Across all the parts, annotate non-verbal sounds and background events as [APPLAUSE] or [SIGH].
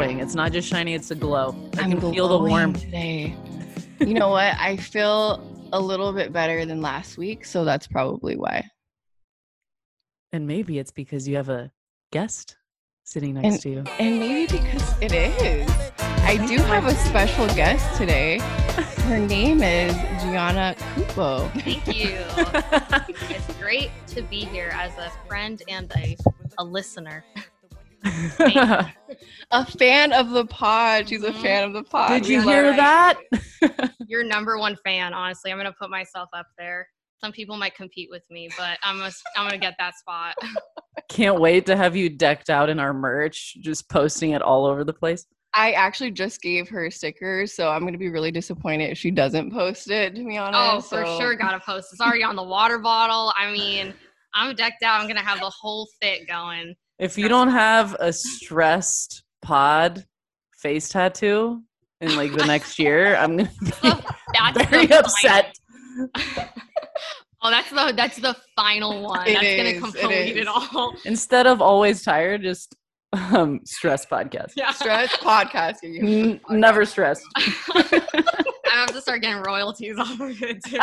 glowing. It's not just shiny, it's a glow. I I'm can feel the warmth. today. You know what? I feel a little bit better than last week, so that's probably why. And maybe it's because you have a guest sitting next to you. And maybe because it is. I do have a special guest today. [LAUGHS] Her name is Gianna Cupo. Thank you. [LAUGHS] it's great to be here as a friend and a, a listener. [LAUGHS] A fan of the pod. She's a Mhm. fan of the pod. Did you love hear it. that? [LAUGHS] Your number one fan, honestly. I'm gonna put myself up there. Some people might compete with me, but I'm gonna, I'm gonna get that spot. [LAUGHS] Can't wait to have you decked out in our merch, just posting it all over the place. I actually just gave her stickers, so I'm gonna be really disappointed if she doesn't post it. To be honest, Oh, for so- sure, gotta post. It's already on the water bottle. I mean, I'm decked out. I'm gonna have the whole fit going. If you don't have a stressed pod face tattoo in like the next year, I'm gonna [LAUGHS] be That's very upset. [LAUGHS] Oh, that's the that's the final one. It that's is, gonna complete is. it all. [LAUGHS] Instead of always tired, just um stress podcast. Yeah. stress podcast. you- N- never stressed. I have to start getting royalties off of it too.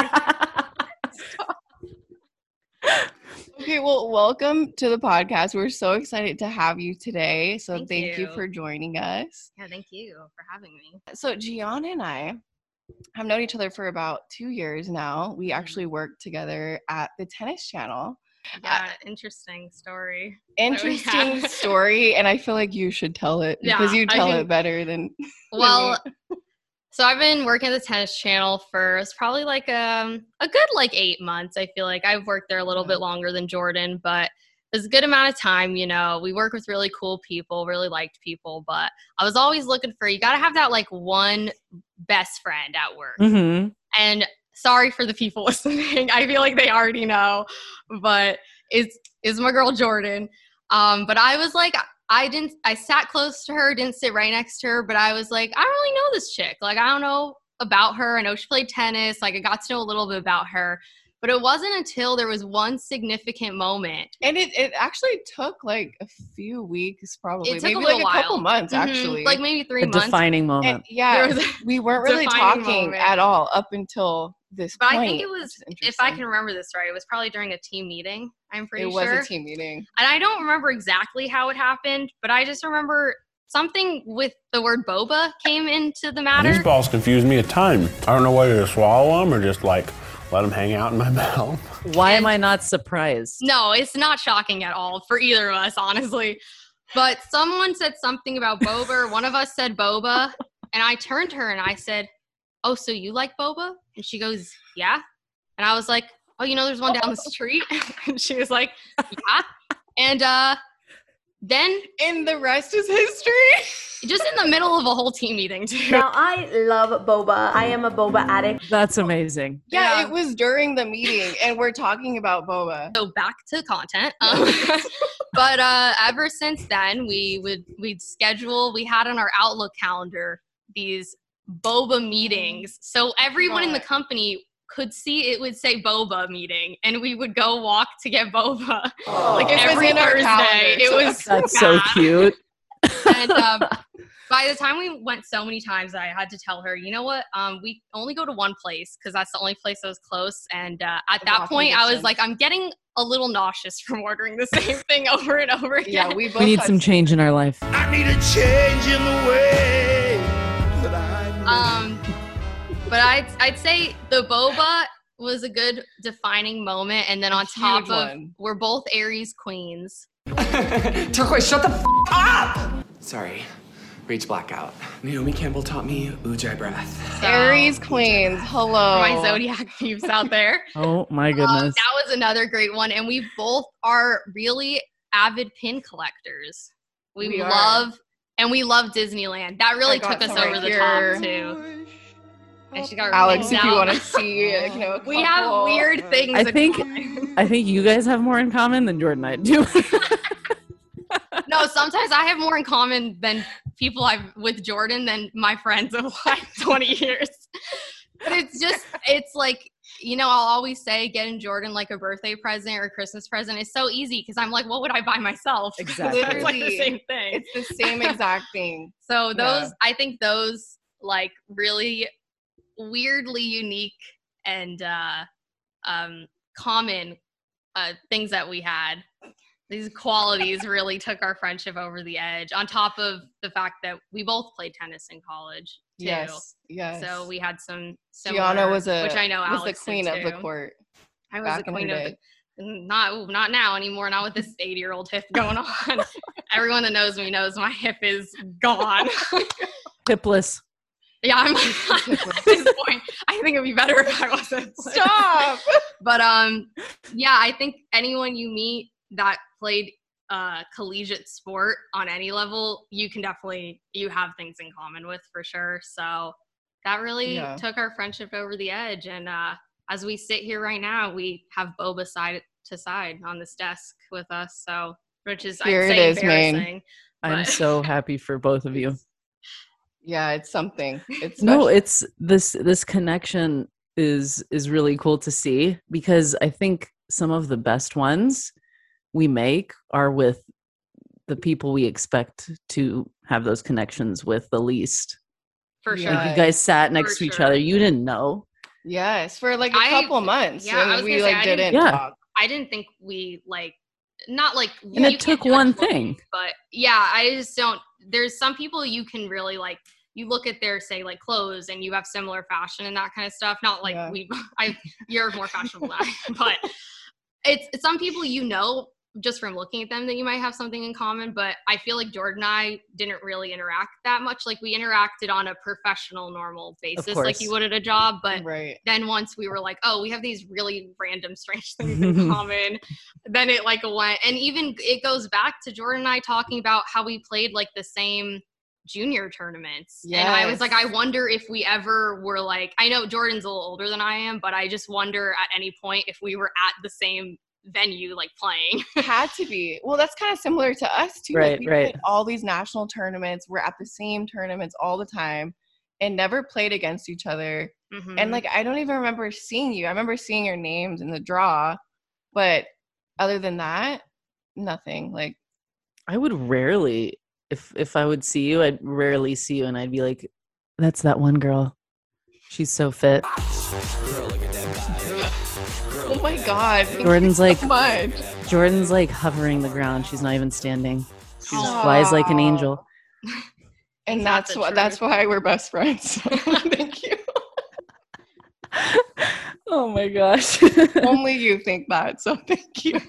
Okay, well, welcome to the podcast. We're so excited to have you today. So Thank thank, you. you. for joining us. Yeah, thank you for having me. So Gianna and I have known each other for about two years now. We mm-hmm. actually worked together at the Tennis Channel. Uh, yeah, interesting story. Interesting [LAUGHS] story, and I feel like you should tell it because Yeah, you tell can- it better than. [LAUGHS] Well, so I've been working at the tennis channel for it's probably like um a good like eight months. I feel like I've worked there a little bit longer than Jordaan, but it's a good amount of time. You know, we work with really cool people, really liked people, but I was always looking for you got to have that like one best friend at work. hmm and sorry for the people [LAUGHS] listening i feel like they already know but it's is my girl jordaan um but i was like i didn't i sat close to her didn't sit right next to her but i was like i don't really know this chick. Like i don't know about her. I know she played tennis. Like i got to know a little bit about her but it wasn't until there was one significant moment And it, it actually took like a few weeks, probably took maybe little like a couple while. months, Mhm, actually. like maybe three A months defining And moment. yeah, There was a- we weren't really talking moment. at all up until this but point. i think it was which if i can remember this right it was probably during a team meeting i'm pretty it sure It was a team meeting. and I don't remember exactly how it happened, but I just remember something with the word boba came into the matter. These balls confuse me a ton. I don't know whether to swallow them or just like let them hang out in my [LAUGHS] mouth. Why am I not surprised? No, it's not shocking at all for either of us, honestly. But someone said something about boba. One of us said boba, and I turned to her and I said, "Oh, so you like boba?" And she goes, "Yeah." And I was like, "Oh, you know, there's one down the street." [LAUGHS] and she was like, "Yeah." And uh, then And the rest is history. [LAUGHS] just in the middle of a whole team meeting too. Now I love boba. I am a boba addict. That's amazing. yeah, Yeah. it was during the meeting, and we're talking about boba. so back to content um, [LAUGHS] but uh ever since then we would we'd schedule we had on our outlook calendar these boba meetings so everyone in the company could see it would say boba meeting and we would go walk to get boba like It was every in our thursday calendar, it so was That's so bad. cute. and um, [LAUGHS] by the time we went so many times i had to tell her you know what um, we only go to one place because that's the only place that was close and uh, at that Walking point i was distance. like i'm getting a little nauseous from ordering the same thing [LAUGHS] over and over again Yeah, we both We need some change in our life. I need a change in the way that I um but i'd i'd say the boba was a good defining moment and then on top huge of one. we're both aries queens [LAUGHS] Turquoise, shut the f- up! Sorry, rage blackout. Naomi Campbell taught me Ujjayi breath. so- Aries Queens. Hello. for my zodiac [LAUGHS] peeps out there [LAUGHS] Oh my Um, goodness. that was another great one, and we both are really avid pin collectors. We, We are. love and we love Disneyland. That really took us some over right the here. top too. And she got Alex, rings if you want to see, you know, we have weird things. I think common. I think you guys have more in common than Jordaan and I do. [LAUGHS] no, sometimes I have more in common than people I've with Jordaan than my friends of [LAUGHS] like 20 years. But it's just it's like you know, I'll always say getting Jordaan like a birthday present or Christmas present is so easy because I'm like, what would I buy myself? Exactly. [LAUGHS] it's like the same thing. It's the same exact thing. So Yeah. those, I think those like really weirdly unique and uh, um, common uh, things that we had. These qualities really took our friendship over the edge. On top of the fact that we both played tennis in college too. Yes. Yes. So we had some. Gianna was a which I know was Alex the did queen of the court. I was back the in her queen of day. the not not now anymore. Not with this [LAUGHS] 80 year old hip going on. [LAUGHS] Everyone that knows me knows my hip is gone. [LAUGHS] Hipless. Yeah, I'm [LAUGHS] [LAUGHS] at this point. I think it'd be better if I wasn't. Stop. [LAUGHS] But um, yeah, I think anyone you meet that played uh collegiate sport on any level, you can definitely you have things in common with for sure. So that really Yeah. took our friendship over the edge. And uh as we sit here right now, we have Boba side to side on this desk with us. So which is Here I'd it say is, embarrassing. I'm so happy for both of you. Yeah, it's something. It's no special. it's this this connection is is really cool to see because i think some of the best ones we make are with the people we expect to have those connections with the least for sure. like you guys sat next For to each sure. other you didn't know yes, for like a I- couple months. yeah, I was we gonna say, like didn't- didn't Yeah. talk. I didn't think we like not like And you it took one thing. but yeah i just don't there's some people you can really like you look at their say like clothes and you have similar fashion and that kind of stuff not like Yeah. we [LAUGHS] i you're more fashionable than I but it's, it's some people you know just from looking at them that you might have something in common but i feel like jordaan and i didn't really interact that much like we interacted on a professional normal basis like you would at a job but right. then once we were like, oh, we have these really random, strange things in [LAUGHS] common, then it like went, and even it goes back to Jordaan and I talking about how we played like the same junior tournaments. And I was like, I wonder if we ever were like, I know Jordaan's a little older than I am, but I just wonder at any point if we were at the same venue, like playing. [LAUGHS] had to be. Well, that's kind of similar to us too. Right, like, we right. all these national tournaments. We're at the same tournaments all the time and never played against each other. Mhm. And like I don't even remember seeing you. I remember seeing your names in the draw, but other than that, nothing. Like i would rarely if if i would see you i'd rarely see you and i'd be like that's that one girl she's so fit oh my god. jordaan's like so much. jordaan's like hovering the ground she's not even standing she just flies like an angel [LAUGHS] And Is that that's the why that's why we're best friends. So [LAUGHS] thank you. [LAUGHS] oh my gosh Only you think that. So thank you.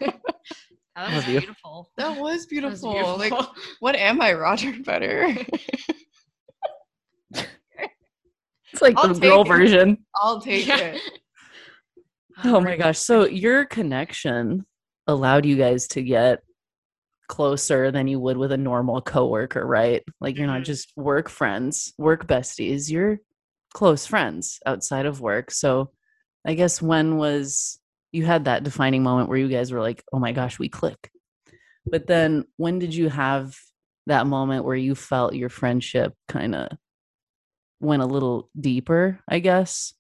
That was beautiful. That was That was beautiful. beautiful. Like what am I, Roger Federer? [LAUGHS] it's like I'll the girl it. version I'll take Yeah. it. [LAUGHS] oh my gosh so your connection allowed you guys to get closer than you would with a normal coworker right like you're not Mhm. just work friends work besties you're close friends outside of work so i guess when was you had that defining moment where you guys were like oh my gosh we click but then when did you have that moment where you felt your friendship kind of went a little deeper i guess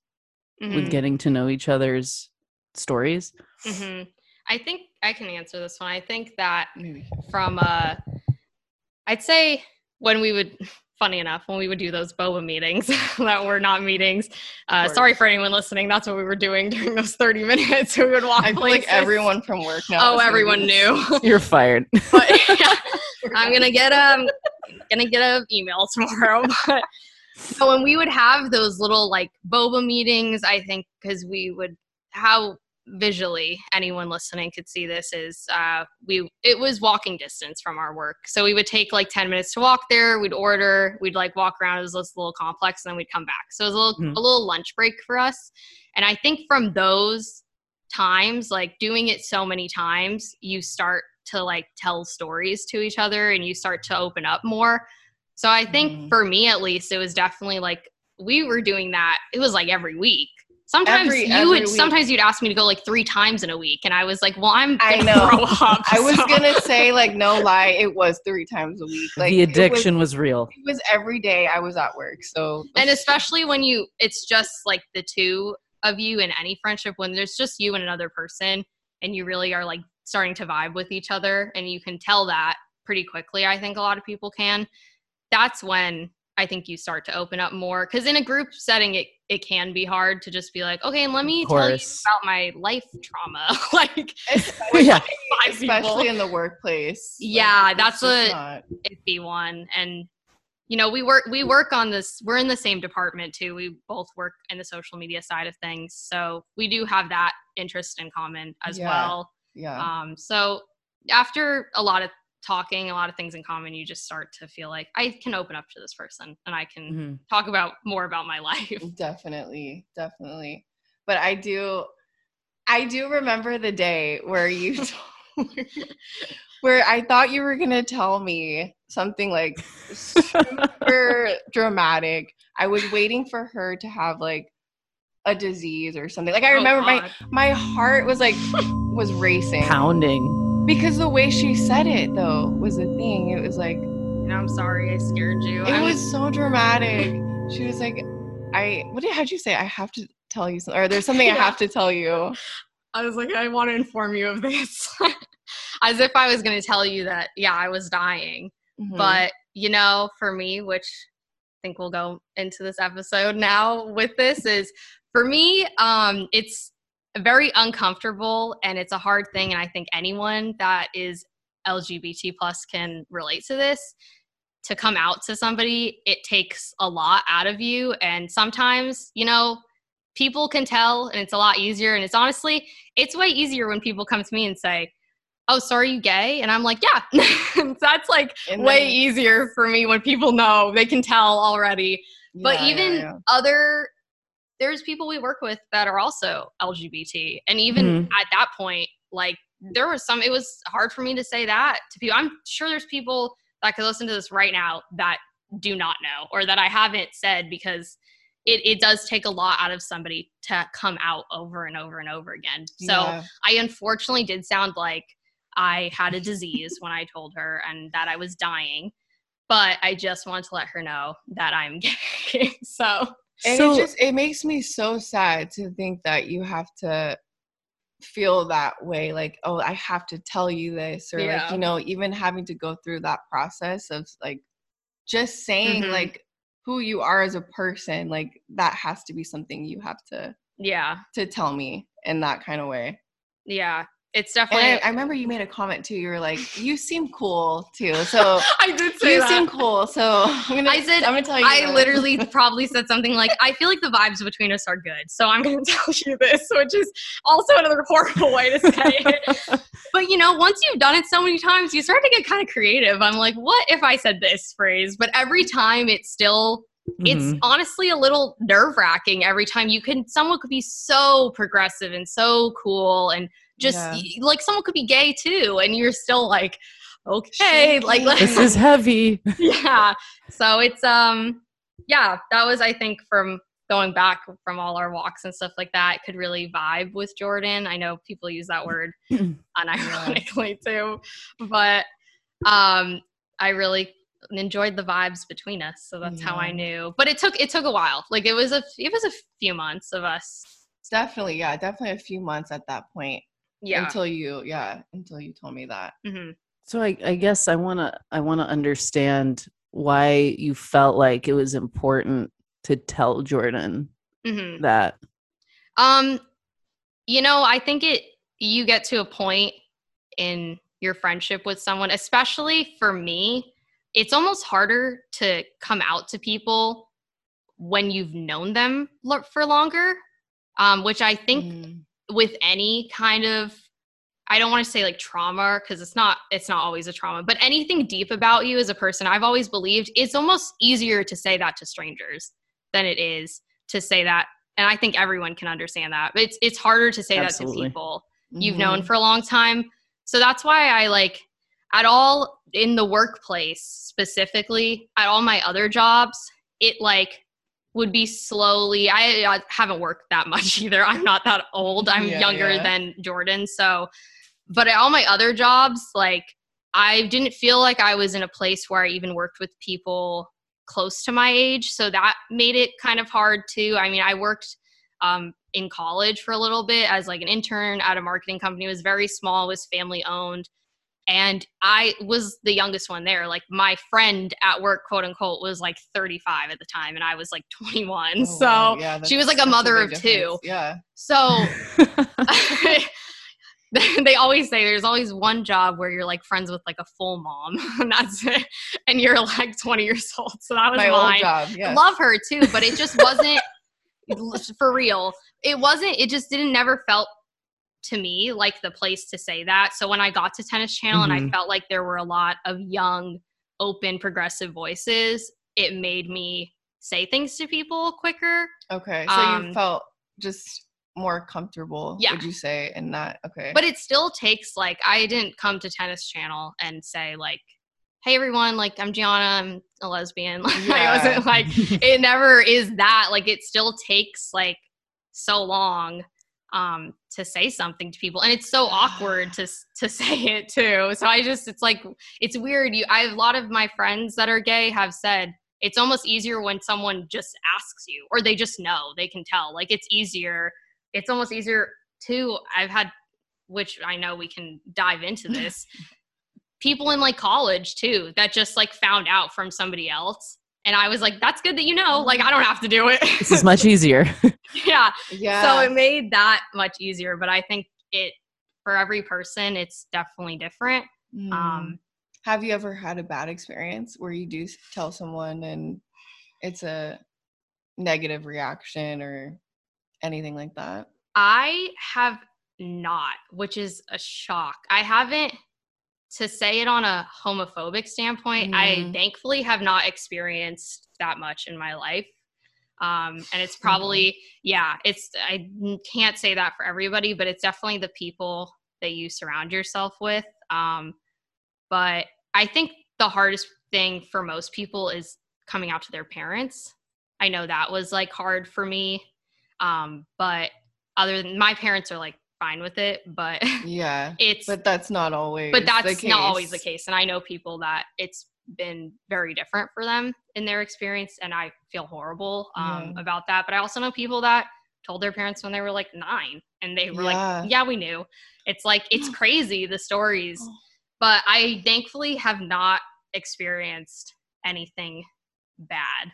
with Mhm. getting to know each other's stories hmm I think I can answer this one. I think that Maybe. from uh I'd say when we would funny enough, when we would do those boba meetings [LAUGHS] that were not meetings. Uh sorry for anyone listening. That's what we were doing [LAUGHS] during those 30 minutes. We would walk I feel like everyone from work now. Oh, everyone knew. [LAUGHS] you're fired but yeah, I'm gonna get um gonna get a email tomorrow. But so when we would have those little like boba meetings, I think because we would how visually anyone listening could see this is uh we it was walking distance from our work. So we would take like 10 minutes to walk there we'd order we'd like walk around it was this little complex and then we'd come back. So it was a little Mhm. a little lunch break for us. And i think from those times like doing it so many times you start to like tell stories to each other and you start to open up more. So i think Mhm. for me at least it was definitely like we were doing that it was like every week sometimes Every- you every would week. sometimes you'd ask me to go like three times in a week and i was like well i'm I know. [LAUGHS] grow up I was so- gonna [LAUGHS] say like no lie, it was three times a week. Like the it was- addiction was, real It was, every day I was at work. So and especially when you it's just like the two of you in any friendship when there's just you and another person and you really are like starting to vibe with each other and you can tell that pretty quickly. I think a lot of people can. That's when I think you start to open up more because in a group setting, it it can be hard to just be like, okay, and let me tell you about my life trauma. [LAUGHS] like, Yeah. especially [LAUGHS] [LAUGHS] in the workplace. Yeah, it's that's just a- not- it'd be one and you know we work we work on this we're in the same department too we both work in the social media side of things so we do have that interest in common as Yeah. well yeah. um so after a lot of talking a lot of things in common you just start to feel like i can open up to this person and i can Mhm. talk about more about my [LAUGHS] life. Definitely definitely. But i do i do remember the day where you told [LAUGHS] [LAUGHS] where i thought you were gonna tell me something like super dramatic. I was waiting for her to have like a disease or something. Like i Oh, remember my my heart was like was racing. Pounding. Because the way she said it though was a thing it was like and i'm sorry i scared you it I'm- was so dramatic. She was like, I what did how'd you say? I have to tell you something or there's something I have to tell you. [LAUGHS] I was like, I want to inform you of this. [LAUGHS] As if I was going to tell you that, yeah, I was dying. Mhm. But, you know, for me, which I think we'll go into this episode now with this, is for me, um, it's very uncomfortable and it's a hard thing. And I think anyone that is LGBT plus can relate to this. To come out to somebody, it takes a lot out of you. And sometimes, you know, people can tell and it's a lot easier. And it's honestly, it's way easier when people come to me and say, Oh, so are you gay? And I'm like, Yeah. [LAUGHS] That's like And way then- easier for me when people know they can tell already. But Yeah, yeah, even yeah. other, there's people we work with that are also LGBT. And even Mhm. at that point, like there was some, it was hard for me to say that to people. I'm sure there's people that could listen to this right now that do not know or that I haven't said because it, it does take a lot out of somebody to come out over and over and over again. So Yeah. I unfortunately did sound like I had a disease when I told her and that I was dying. But I just wanted to let her know that I'm [LAUGHS] gay. so and So- it just it makes me so sad to think that you have to feel that way like oh i have to tell you this or like you know even having to go through that process of like just saying Mhm. like who you are as a person like that has to be something you have to yeah, to tell me in that kind of way. Yeah, it's definitely. I, I remember you made a comment too you were like [LAUGHS] you seem cool too so [LAUGHS] I did say you that. seem cool so i'm gonna I said- i'm gonna tell you I that. literally [LAUGHS] probably said something like, I feel like the vibes between us are good. So I'm going to tell you this, which is also another horrible way to say it. But you know, once you've done it so many times, you start to get kind of creative. I'm like, what if I said this phrase? But every time it's still, it's Mhm. honestly a little nerve wracking every time you can, someone could be so progressive and so cool and just Yeah. like someone could be gay too. And you're still like, okay, like, [LAUGHS] this is heavy. [LAUGHS] yeah. So it's um yeah that was i think from going back from all our walks and stuff like that could really vibe with jordaan. I know people use that word [CLEARS THROAT] unironically too but um i really enjoyed the vibes between us so that's how i knew. But it took it took a while. Like it was a it was a few months of us. Definitely yeah definitely a few months at that point yeah until you yeah until you told me that hmm So I, I guess I want to I want to understand why you felt like it was important to tell Jordaan hmm that. Um, you know, I think it you get to a point in your friendship with someone, especially for me, it's almost harder to come out to people when you've known them for longer. Um, which I think Mm. With any kind of I don't want to say like trauma because it's not it's not always a trauma, but anything deep about you as a person, I've always believed it's almost easier to say that to strangers than it is to say that. And I think everyone can understand that. But it's it's harder to say that to people mm-hmm. you've known for a long time. So that's why I like at all in the workplace specifically, at all my other jobs, it like would be slowly I, I haven't worked that much [LAUGHS] either. I'm not that old. I'm Yeah, younger yeah. than Jordaan. So but at all my other jobs, like I didn't feel like I was in a place where I even worked with people close to my age. So that made it kind of hard too. I mean, I worked um, in college for a little bit as like an intern at a marketing company. It was very small, was family owned. And I was the youngest one there. Like my friend at work, quote unquote, was like 35 at the time, and I was like 21. Oh, so wow. Yeah, she was like a mother big of two. Yeah. So [LAUGHS] [LAUGHS] they always say there's always one job where you're like friends with like a full mom, [LAUGHS] and that's it. And you're like 20 years old. So that was My mine. job. Yeah. Love her too, but it just wasn't for real. It wasn't. It just didn't never felt to me like the place to say that. So when I got to Tennis Channel and I Mhm. felt like there were a lot of young, open, progressive voices, it made me say things to people quicker. Okay. So Um, you felt just more comfortable, Yeah. would you say, in that? Okay. But it still takes like I didn't come to Tennis Channel and say like, "Hey everyone, like I'm Gianna, I'm a lesbian." [LAUGHS] Like I wasn't like [LAUGHS] it never is that. Like it still takes like so long um to say something to people. And it's so awkward to [SIGHS] to say it too. So i just it's like it's weird. You i have a lot of my friends that are gay have said it's almost easier when someone just asks you or they just know they can tell. Like it's easier it's almost easier too i've had which i know we can dive into [LAUGHS] this people in like college too that just like found out from somebody else and i was like that's good that you know like i don't have to do it [LAUGHS] this is much easier. [LAUGHS] yeah yeah. so it made that much easier but i think it for every person it's definitely different Mm. um Have you ever had a bad experience where you do tell someone and it's a negative reaction or anything like that? i have not which is a shock i haven't to say it on a homophobic standpoint i Mhm. thankfully have not experienced that much in my life. Um and it's probably yeah it's I can't say that for everybody but it's definitely the people that you surround yourself with. Um but i think the hardest thing for most people is coming out to their parents. I know that was like hard for me. Um but other than my parents are like fine with it but Yeah. [LAUGHS] it's But that's not always but the that's not always the case. and i know people that it's been very different for them in their experience and i feel horrible um, Yeah. about that but i also know people that told their parents when they were like nine and they were Yeah. like yeah we knew it's like it's [GASPS] crazy the stories Oh. but i thankfully have not experienced anything bad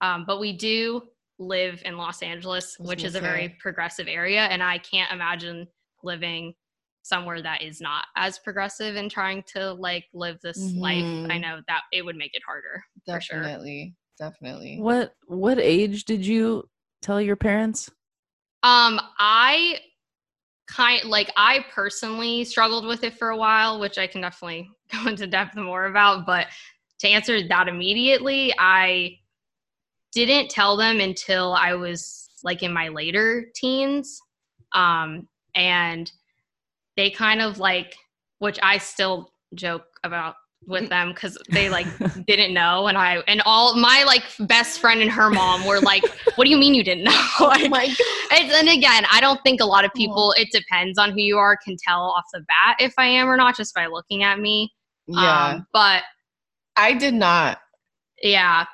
um, but we do live in los angeles which gonna is a very progressive area and i can't imagine living somewhere that is not as progressive and trying to like live this life i Mhm. know that it would make it harder for sure. Definitely. Definitely. what what age did you tell your parents? um i kind like i personally struggled with it for a while which i can definitely [LAUGHS] go into depth more about but to answer that immediately i didn't tell them until i was like in my later teens um and they kind of like which i still joke about with them because they like [LAUGHS] didn't know and i and all my like best friend and her mom were like [LAUGHS] what do you mean you didn't know [LAUGHS] like, my God. it's, and again i don't think a lot of people it depends on who you are can tell off the bat if i am or not just by looking at me Yeah. um, but I did not. yeah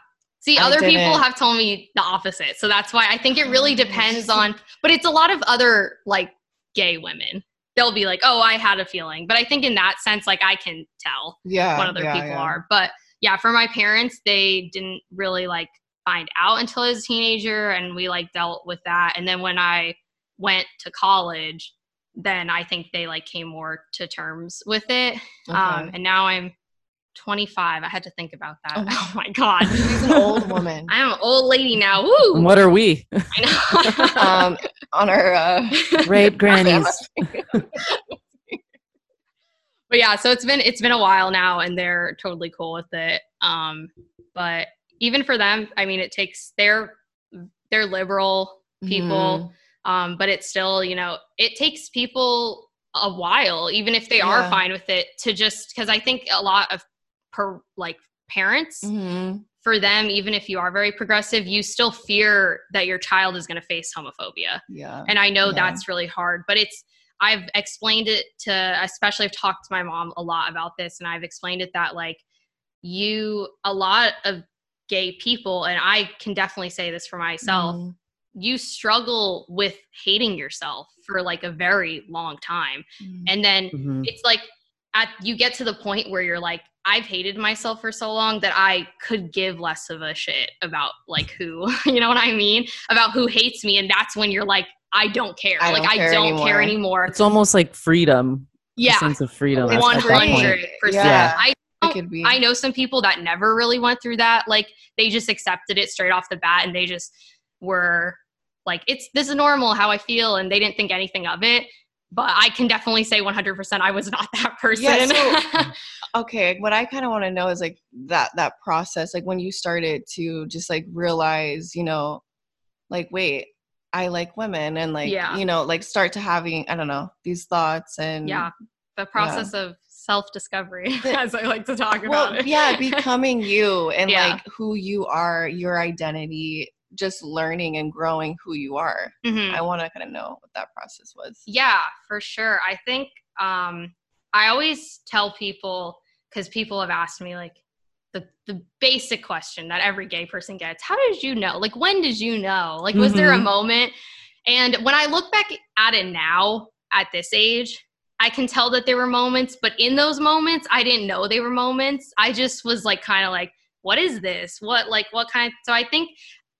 see I other people have told me the opposite so that's why i think it really depends on but it's a lot of other like gay women they'll be like oh i had a feeling but i think in that sense like i can tell Yeah. what other yeah, people yeah. are. But yeah, for my parents, they didn't really like find out until I was a teenager and we like dealt with that. And then when I went to college, then I think they like came more to terms with it. Um, and now I'm 25. I had to think about that. Oh. [LAUGHS] Oh, my God. She's an old woman. [LAUGHS] I'm an old lady now. Woo! What are we? [LAUGHS] I know. um, on our uh, Rape grannies. but yeah so it's been it's been a while now and they're totally cool with it um but even for them i mean it takes they're they're liberal people Mm-hmm. um but it's still you know it takes people a while even if they are fine with it to just because i think a lot of per like parents Mhm. for them even if you are very progressive you still fear that your child is going to face homophobia Yeah. and i know Yeah. that's really hard but it's i've explained it to especially i've talked to my mom a lot about this and i've explained it that like you a lot of gay people and i can definitely say this for myself Mhm. you struggle with hating yourself for like a very long time Mm. and then Mhm. it's like at you get to the point where you're like i've hated myself for so long that i could give less of a shit about like who [LAUGHS] you know what i mean about who hates me and that's when you're like i don't care I like don't i don't anymore. care anymore It's almost like freedom. a yeah sense of freedom. at that one point. hundred percent Yeah. i It could be. I know some people that never really went through that. Like they just accepted it straight off the bat and they just were like, it's this is normal how I feel and they didn't think anything of it. But I can definitely say 100% I was not [LAUGHS] that person. Yeah, [LAUGHS] okay what i kind of want to know is like that that process like when you started to just like realize you know like wait i like women and like Yeah. you know like start to having i don't know these thoughts and yeah. The process of self discovery, [LAUGHS] as I like to talk well about it. yeah becoming you and Yeah. like who you are your identity just learning and growing who you are Mhm. i want to kind of know what that process was Yeah, for sure. I think um, I always tell people because people have asked me like the the basic question that every gay person gets: How did you know? Like, when did you know? Like, was there a Mhm. moment? And when I look back at it now, at this age, I can tell that there were moments, but in those moments, I didn't know they were moments. I just was like, kind of like, what is this? What like what kind? So I think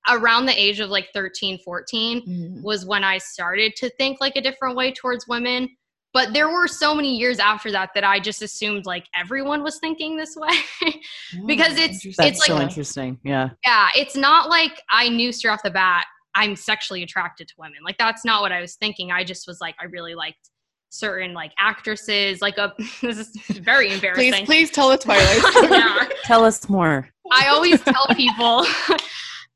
around the age of like 13, 14 Mm. was when I started to think like a different way towards women. But there were so many years after that that I just assumed like everyone was thinking this way. [LAUGHS] because Oh, it's- interesting. That's like- so interesting. Yeah. yeah, it's not like I knew straight off the bat I'm sexually attracted to women. Like that's not what I was thinking. I just was like I really liked certain like actresses. Like a [LAUGHS] this is very embarrassing. please please tell the [LAUGHS] twilight. Yeah. Tell us more. I always tell people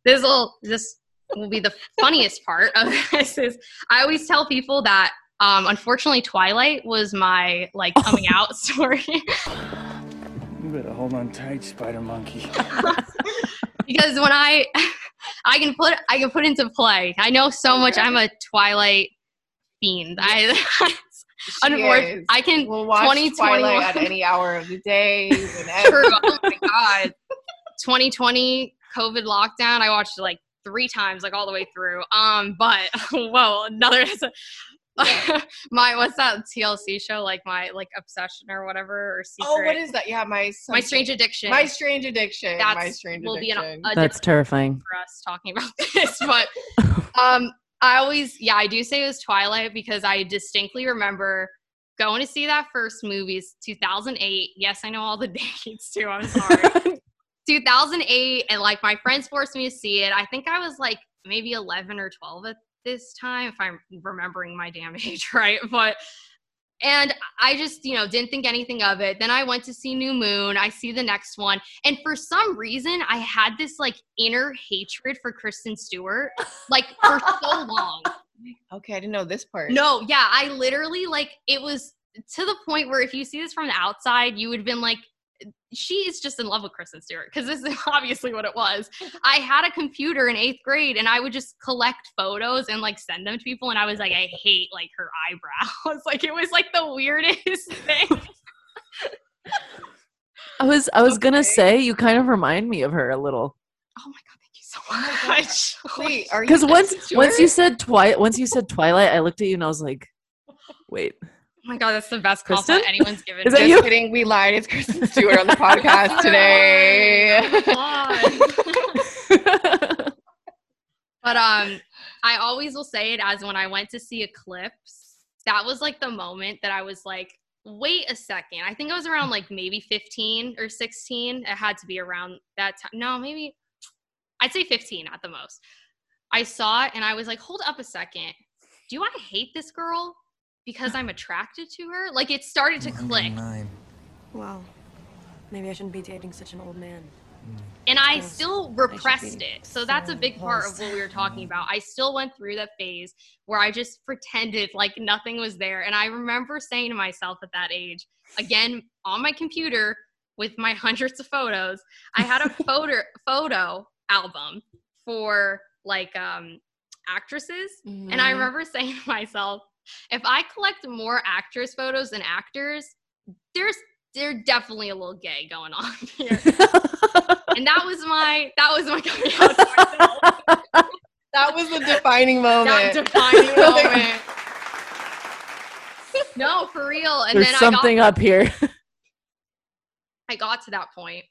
this will this will be the funniest part of [LAUGHS] this is I always tell people that um unfortunately Twilight was my like coming out [LAUGHS] story You better hold on tight, Spider Monkey. [LAUGHS] because when I I can put I can put into play. I know so much I'm a Twilight fiend. I She unfortunately is. I can We'll watch 2021 Twilight at any hour of the day. whenever. True. Oh my god. 2020 COVID lockdown. I watched it like three times, like all the way through. Um, but [LAUGHS] whoa, another [LAUGHS] my what's that TLC show? Like my like obsession or whatever or secret. Oh, what is that? Yeah, my my strange addiction? my strange addiction. That's my strange will be an, addiction. a That's terrifying. for us talking about [LAUGHS] this, but um, I always, yeah, I do say it was Twilight because I distinctly remember going to see that first movie, it's 2008. Yes, I know all the dates too. I'm sorry. 2008, and like my friends forced me to see it. I think I was like maybe 11 or 12 at this time, if I'm remembering my damn [LAUGHS] age right. But and I just, you know, didn't think anything of it. Then I went to see New Moon. I see the next one. And for some reason, I had this like inner hatred for Kristen Stewart, like for so [LAUGHS] long. okay, I didn't know this part. No, yeah, I literally like it was to the point where if you see this from the outside, you would have been like, she is just in love with Kristen Stewart because this is [LAUGHS] obviously what it was. I had a computer in eighth grade and I would just collect photos and like send them to people, and I was like, I hate like her eyebrows. [LAUGHS] like it was like the weirdest [LAUGHS] thing. I was I was gonna say you kind of remind me of her a little. Oh my god, thank you so much. Wait, are you Because once Kristen once you said Twilight, once you said Twilight, I looked at you and I was like, wait. Oh my god, that's the best Kristen? compliment anyone's given Is that me. you? Just kidding. We lied. It's Kristen Stewart on the [LAUGHS] podcast today. God. [LAUGHS] But um, I always will say it as when I went to see Eclipse. That was like the moment that I was like, wait a second. I think I was around like maybe 15 or 16. It had to be around that time. No, maybe I'd say 15 at the most. I saw it and I was like, hold up a second. Do I hate this girl because [SIGHS] I'm attracted to her? Like it started to click. Wow. Maybe I shouldn't be dating such an old man. and I Yes, still repressed be it. So that's a so big part of lost. what we were talking about. I still went through that phase where I just pretended like nothing was there. And I remember saying to myself at that age, again, on my computer with my [LAUGHS] hundreds of photos, I had a [LAUGHS] photo photo album for like um actresses. And Mm-hmm. I remember [LAUGHS] saying to myself, if I collect more actress photos than actors, there's there's definitely a little gay going on [LAUGHS] here [LAUGHS] and that was my that was my coming out to. [LAUGHS] That was the defining moment. that defining moment. no, for real. And There's then something I got, up here. I got to that point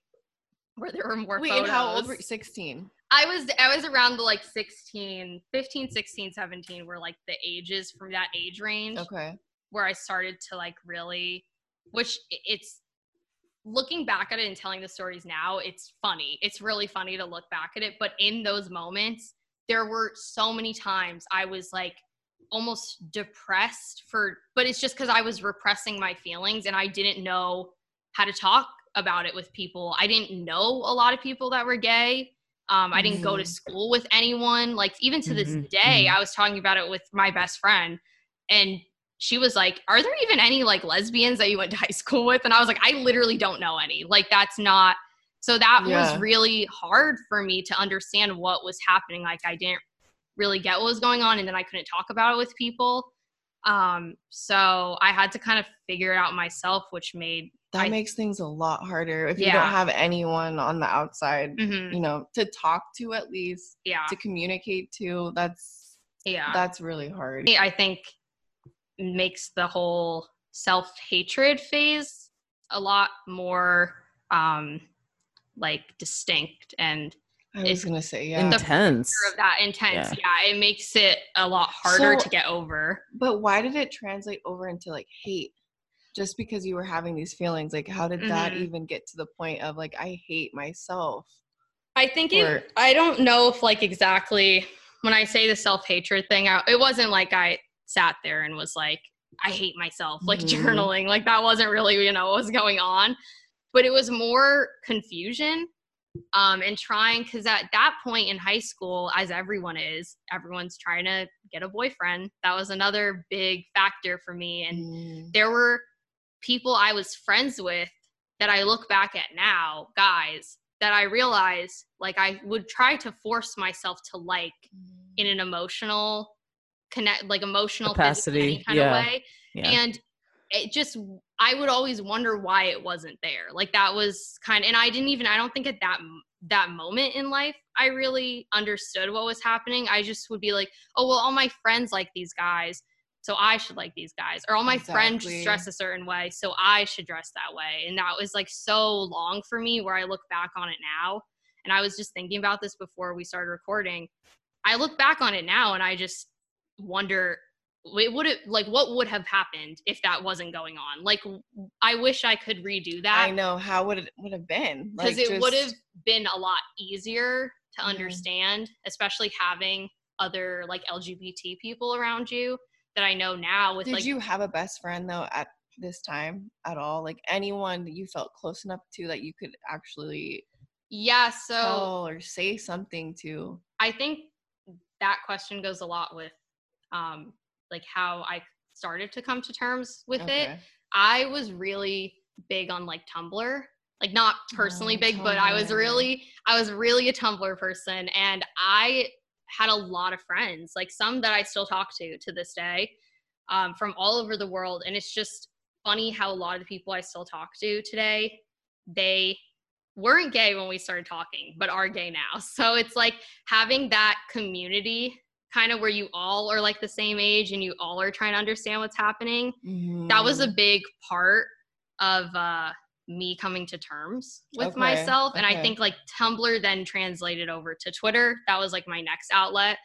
where there were more Wait, photos. and how old were you? 16. I was I was around the like 16, 15, 16, 17 were like the ages from that age range Okay. where I started to like really which it's looking back at it and telling the stories now, it's funny. It's really funny to look back at it, but in those moments there were so many times I was like almost depressed for but it's just cuz I was repressing my feelings and I didn't know how to talk about it with people. I didn't know a lot of people that were gay. Um, I didn't go to Mhm. school with anyone. Like even to this Mhm, day, mhm. I was talking about it with my best friend, and she was like, "Are there even any like lesbians that you went to high school with?" And I was like, "I literally don't know any. Like that's not." So that Yeah. was really hard for me to understand what was happening. Like I didn't really get what was going on, and then I couldn't talk about it with people. Um, so I had to kind of figure it out myself, which made That I- makes things a lot harder if you don't have anyone on the outside, mhm, you know, to talk to at least, yeah, to communicate to. That's yeah. that's really hard. I think makes the whole self hatred phase a lot more um like distinct and I was It's gonna say yeah. Intense. of that intense. Yeah. Yeah. it makes it a lot harder So- to get over. But why did it translate over into like hate? Just because you were having these feelings, like how did that Mhm. even get to the point of like I hate myself? I think Or- it, I don't know if like exactly when I say the self hatred thing, I, it wasn't like I sat there and was like, I hate myself, like [LAUGHS] Mhm. journaling. Like that wasn't really, you know, what was going on. But it was more confusion um, and trying, because at that point in high school, as everyone is, everyone's trying to get a boyfriend. That was another big factor for me. And Mm, there were people I was friends with that I look back at now, guys, that I realize like I would try to force myself to like mm-hmm. in an emotional connect like emotional Capacity, kind yeah. of way. Yeah. And it just I would always wonder why it wasn't there. Like that was kind of, and I didn't even I don't think at that that moment in life I really understood what was happening. I just would be like, "Oh, well all my friends like these guys, so I should like these guys." Or all my friends dress a certain way, so I should dress that way. And that was like so long for me where I look back on it now. And I was just thinking about this before we started recording. I look back on it now and I just wonder it would have like what would have happened if that wasn't going on like i wish i could redo that I know how would it would have been because Like, it would have been a lot easier to Yeah. understand especially having other like lgbt people around you that i know now with Did like you have a best friend though at this time at all? Like anyone that you felt close enough to that you could actually yeah so tell or say something to? I think that question goes a lot with um like how I started to come to terms with it. I was really big on like Tumblr. Like not personally Oh, big, but I was really I was really a Tumblr person and I had a lot of friends, like some that I still talk to to this day, um, from all over the world. And it's just funny how a lot of the people I still talk to today, they weren't gay when we started talking, but are gay now. [LAUGHS] So it's like having that community kind of where you all are like the same age and you all are trying to understand what's happening. That was a Mhm. big part of uh me coming to terms with Okay, myself. And i think like tumblr then translated over to twitter. That was like my next outlet.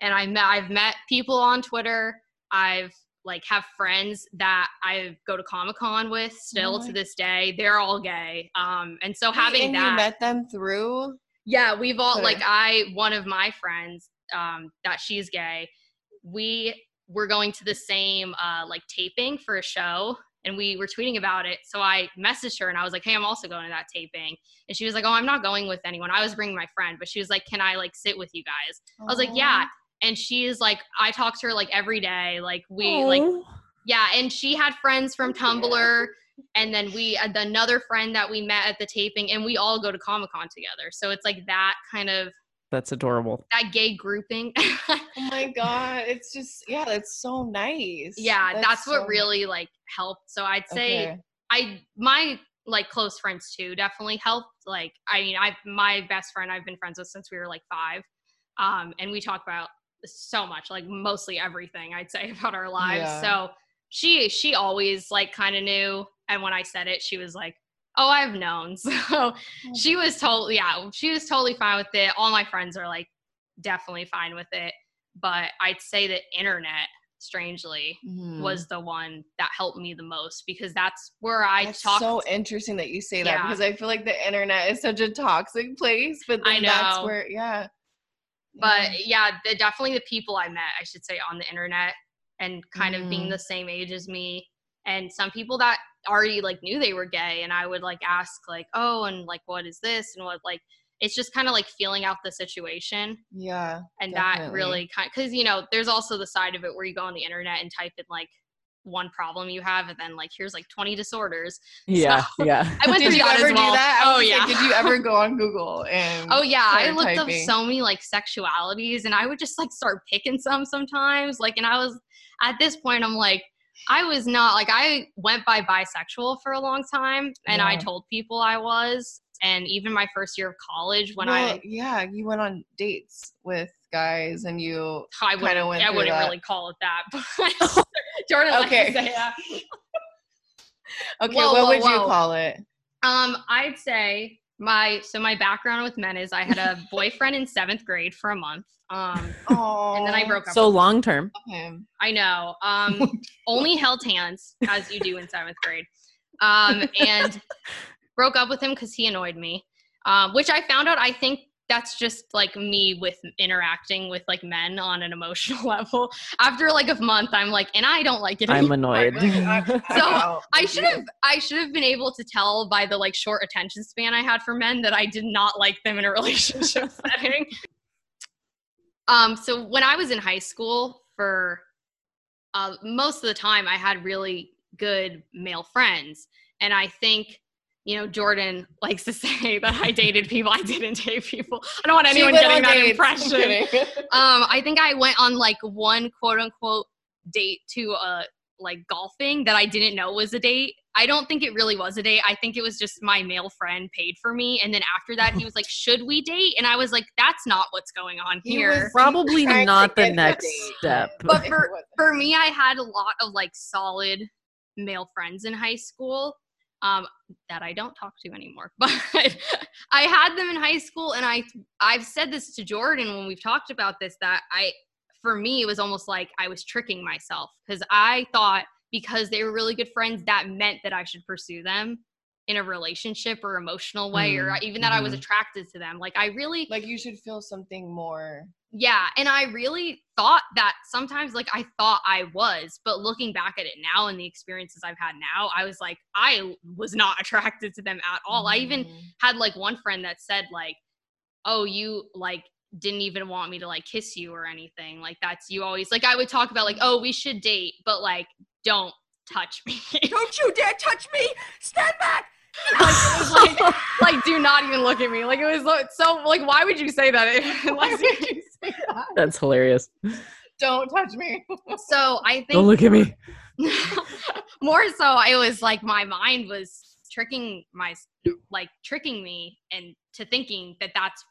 And i met i've met people on twitter. I've like have friends that i go to comic-con with still Oh to this day. They're all gay. Um and so having and that you met them through yeah, we've all Okay. like I one of my friends um that she's gay. We were going to the same uh like taping for a show and we were tweeting about it. So I messaged her and I was like, "Hey, I'm also going to that taping." And she was like, "Oh, I'm not going with anyone. I was bringing my friend." But she was like, "Can I like sit with you guys?" I was like, "Yeah." And she is like I talk to her like every day. Like we like yeah, and she had friends from. Tumblr, and then we had another friend that we met at the taping, and we all go to Comic Con together. So it's like that kind of That's adorable. that gay grouping. [LAUGHS] Oh my god, it's just yeah, that's so nice. yeah, that's, what so really like helped. So I'd say Okay. I my like close friends too definitely helped. Like I mean, I my best friend I've been friends with since we were like five. Um, and we talk about so much, like mostly everything I'd say [LAUGHS] about our lives. Yeah. So she she always like kind of knew. And when I said it, she was like, "Oh, I've known." [LAUGHS] So she was totally yeah, she was totally fine with it. All my friends are like definitely fine with it. But I'd say the internet, strangely, Mhm. was the one that helped me the most because that's where I That's talked. so interesting that you say that Yeah. because I feel like the internet is such a toxic place, but I then that's where yeah. but yeah, the, definitely the people I met, I should say, on the internet and kind of being Mhm. the same age as me. And some people that already like knew they were gay, and I would like ask like, "Oh, and like, what is this?" and what like, it's just kind of like feeling out the situation, Yeah. and that really kind because you know, there's also the side of it where you go on the internet and type in like one problem you have, and then like here's like 20 disorders. Yeah, [LAUGHS] So- yeah. [LAUGHS] I went Did through you that ever as well. do that? I Oh yeah. like, did you ever go on Google [LAUGHS] and Oh yeah, I looked typing? up so many like sexualities, and I would just like start picking some sometimes. Like, and I was at this point, I'm like, I was not like I went by bisexual for a long time, and I told people I was, and even my first year of college when Well, I yeah, you went on dates with guys and you I wouldn't went I wouldn't that. really call it that, but [LAUGHS] Jordaan Okay. say that. Okay, Whoa, what whoa, would you call it? Um, I'd say my so my background with men is I had a [LAUGHS] boyfriend in seventh grade for a month. Um, Oh. and then I broke up. So long term. him. I know. Um, only held hands as you do in seventh grade. Um, and [LAUGHS] broke up with him because he annoyed me. Um, which I found out. I think that's just like me with interacting with like men on an emotional [LAUGHS] level. After like a month, I'm like, and I don't like it. I'm anymore. annoyed. [LAUGHS] So I should have I should have been able to tell by the like short attention span I had for men that I did not like them in a [LAUGHS] relationship setting. Um so when I was in high school for uh most of the time I had really good male friends and I think you know, Jordaan likes to [LAUGHS] say that I dated people. I didn't date people. I don't want anyone getting that dates. impression. [LAUGHS] Um, I think I went on like one quote unquote date to a like golfing that I didn't know was a date. I don't think it really was a date. I think it was just my male friend paid for me. And then after that, he [LAUGHS] was like, Should we date? And I was like, That's not what's going on He here. was- Probably not the next step. But for for me, I had a lot of like solid male friends in high school um, that I don't talk to anymore. [LAUGHS] But I had them in high school, and I I've said this to Jordaan when we've talked about this that I for me it was almost like I was tricking myself because I thought because they were really good friends that meant that I should pursue them in a relationship or emotional way or Mm, even that I was mhm. attracted to them. Like I really like you should feel something more. yeah, and I really thought that sometimes like I thought I was, but looking back at it now and the experiences I've had now, I was like I was not [LAUGHS] attracted to them at all. I even Mm. had like one friend that said like, "Oh, you like didn't even want me to like kiss you or anything. Like that's you always like I would talk about like, "Oh, we should date, but like don't touch me." [LAUGHS] Don't you dare touch me! Stand back! [LAUGHS] like, like, [LAUGHS] like do not even look at me. Like it was so- so like why would you say that? [LAUGHS] Why would you say that? That's hilarious. Don't touch me. so I think Don't look at me. more so i was like my mind was tricking my like tricking me and to thinking that that's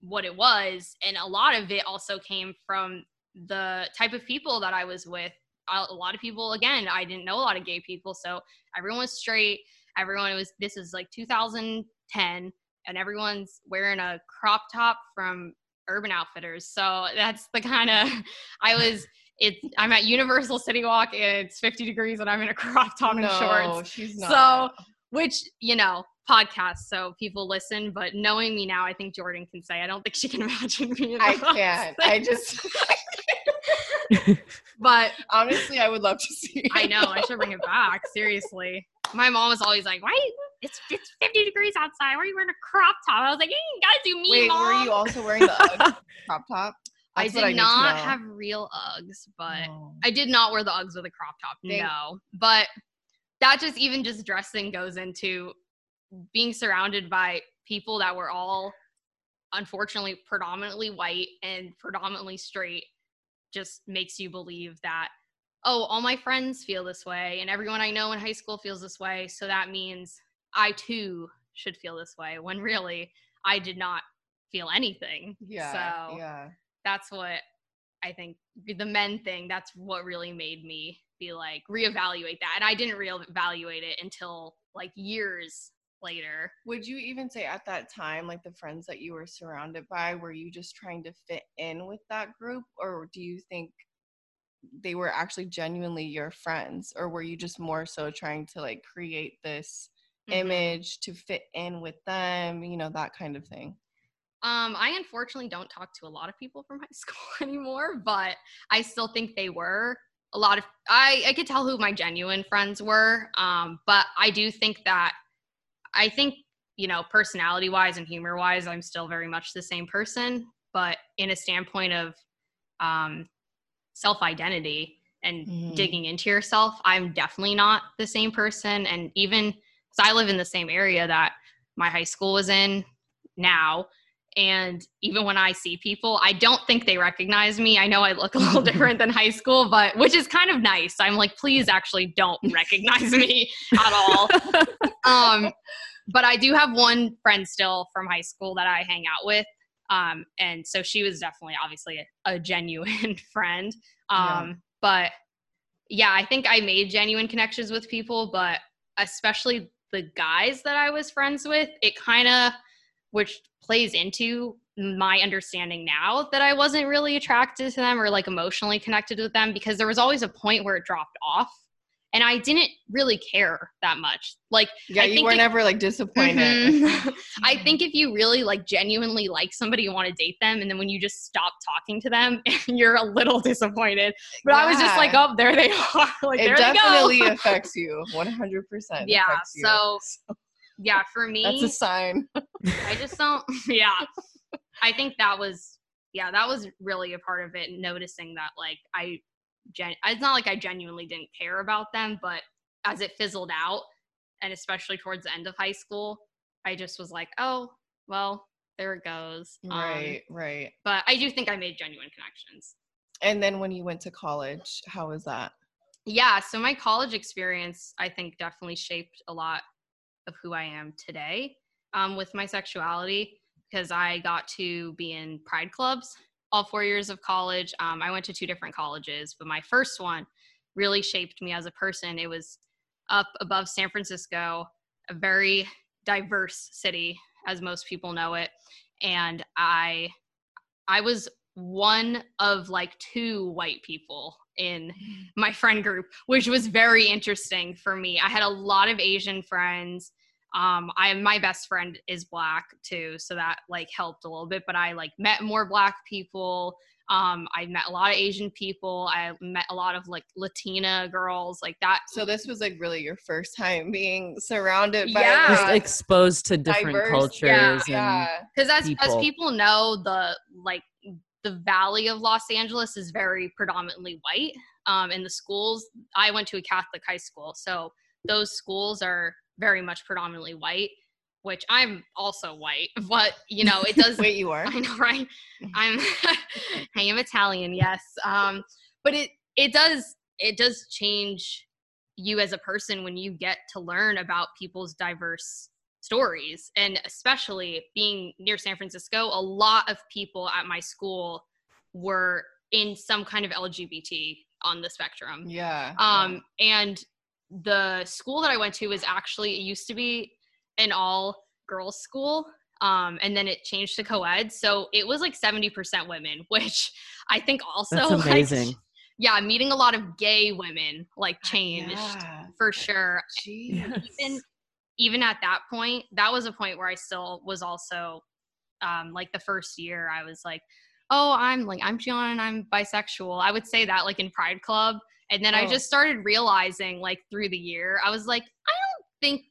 what it was and a lot of it also came from the type of people that i was with a a lot of people again i didn't know a lot of gay people so everyone was straight everyone was this is like 2010 and everyone's wearing a crop top from urban outfitters. So that's the kind of [LAUGHS] i was it's i'm at universal city walk and it's 50 degrees and i'm in a [LAUGHS] crop top and no, shorts. she's so which you know podcast so people listen but knowing me now i think jordaan can say i don't think she can [LAUGHS] imagine me in I can't. I just but honestly, I would love to see. i know i should bring it back seriously my mom was always like why it's, it's 50 degrees outside why are you wearing a crop top i was like you gotta do me Wait, mom were you also wearing the Ugg [LAUGHS] crop top? i That's what did need to not know. have real uggs but Oh. I did not wear the Uggs with a crop top. No. But that just even just dressing goes into being surrounded by people that were all unfortunately predominantly white and predominantly straight just makes you believe that oh all my friends feel this way and everyone i know in high school feels this way so that means i too should feel this way when really i did not feel anything Yeah. so yeah. that's what I think the men thing. That's what really made me be like reevaluate that, and I didn't reevaluate it until like years later. Would you even say at that time, like the friends that you were surrounded by, were you just trying to fit in with that group, or do you think they were actually genuinely your friends, or were you just more so trying to like create this Mhm. image to fit in with them, you know, that kind of thing? Um, I unfortunately don't talk to a lot of people from high [LAUGHS] school anymore, but I still think they were a lot of. I I could tell who my genuine friends were. Um, but I do think that I think you know personality wise and humor wise, I'm still very much the same person. But in a standpoint of um, self identity and Mhm. digging into yourself, I'm definitely not the same person. And even because I live in the same area that my high school was in now. And even when I see people, I don't think they recognize me. I know I look a little [LAUGHS] different than high school, but which is kind of nice. I'm like, please actually don't [LAUGHS] recognize me at all. [LAUGHS] Um, but I do have one friend still from high school that I hang out with. Um, and so she was definitely obviously a, a genuine [LAUGHS] friend. Um, Yeah. but yeah, I think I made genuine connections with people, but especially the guys that I was friends with, it kind of, which plays into my understanding now that I wasn't really attracted to them or like emotionally connected with them because there was always a point where it dropped off and I didn't really care that much. Like, Yeah, I you were it- never like disappointed. Mhm. [LAUGHS] I [LAUGHS] think if you really like genuinely like somebody you want to date them, and then when you just stop talking to them, [LAUGHS] you're a little disappointed. But I was just like, oh, there they are. like it there definitely they go. affects you 100% yeah. affects you. So yeah, for me, that's a sign I just don't. Yeah, I think that was yeah, that was really a part of it. Noticing that like I, gen- it's not like I genuinely didn't care about them, but as it fizzled out, and especially towards the end of high school, I just was like, oh well, there it goes. Um, right right but I do think I made genuine connections. and then when you went to college how was that Yeah, so my college experience, I think, definitely shaped a lot of who I am today um, with my sexuality because I got to be in pride clubs all four years of college. Um, I went to two different colleges, but my first one really shaped me as a person. It was up above San Francisco, a very diverse city, as most people know it. And I, I was one of like two white people in [LAUGHS] my friend group, which was very interesting for me. I had a lot of Asian friends. Um, I my best friend is black too, so that like helped a little bit. But I like met more black people. Um, I met a lot of Asian people. I met a lot of like Latina girls, like that. so this was like really your first time being surrounded by Yeah. Just exposed to different diverse- cultures. yeah, and yeah because as as people. people know the like the valley of los angeles is very predominantly white um and the schools i went to a catholic high school so those schools are very much predominantly white which i'm also white [LAUGHS] but you know it does [LAUGHS] wait you are I know, right? [LAUGHS] I'm I am Italian, yes. Um, but it it does it does change you as a person when you get to learn about people's diverse stories and especially being near San Francisco, a lot of people at my school were in some kind of LGBT on the spectrum. yeah Um, and the school that I went to was actually it used to be an all girls school. Um, and then it changed to co-ed. So it was like 70% women, [LAUGHS] which I think also That's like, yeah, meeting a lot of gay women like changed yeah. for sure. Jeez. Even even at that point, that was a point where I still was also um like the first year I was like, oh, I'm like I'm Gianna and I'm bisexual. I would say that like in Pride Club. And then I Oh. just started realizing like through the year, I was like, I don't think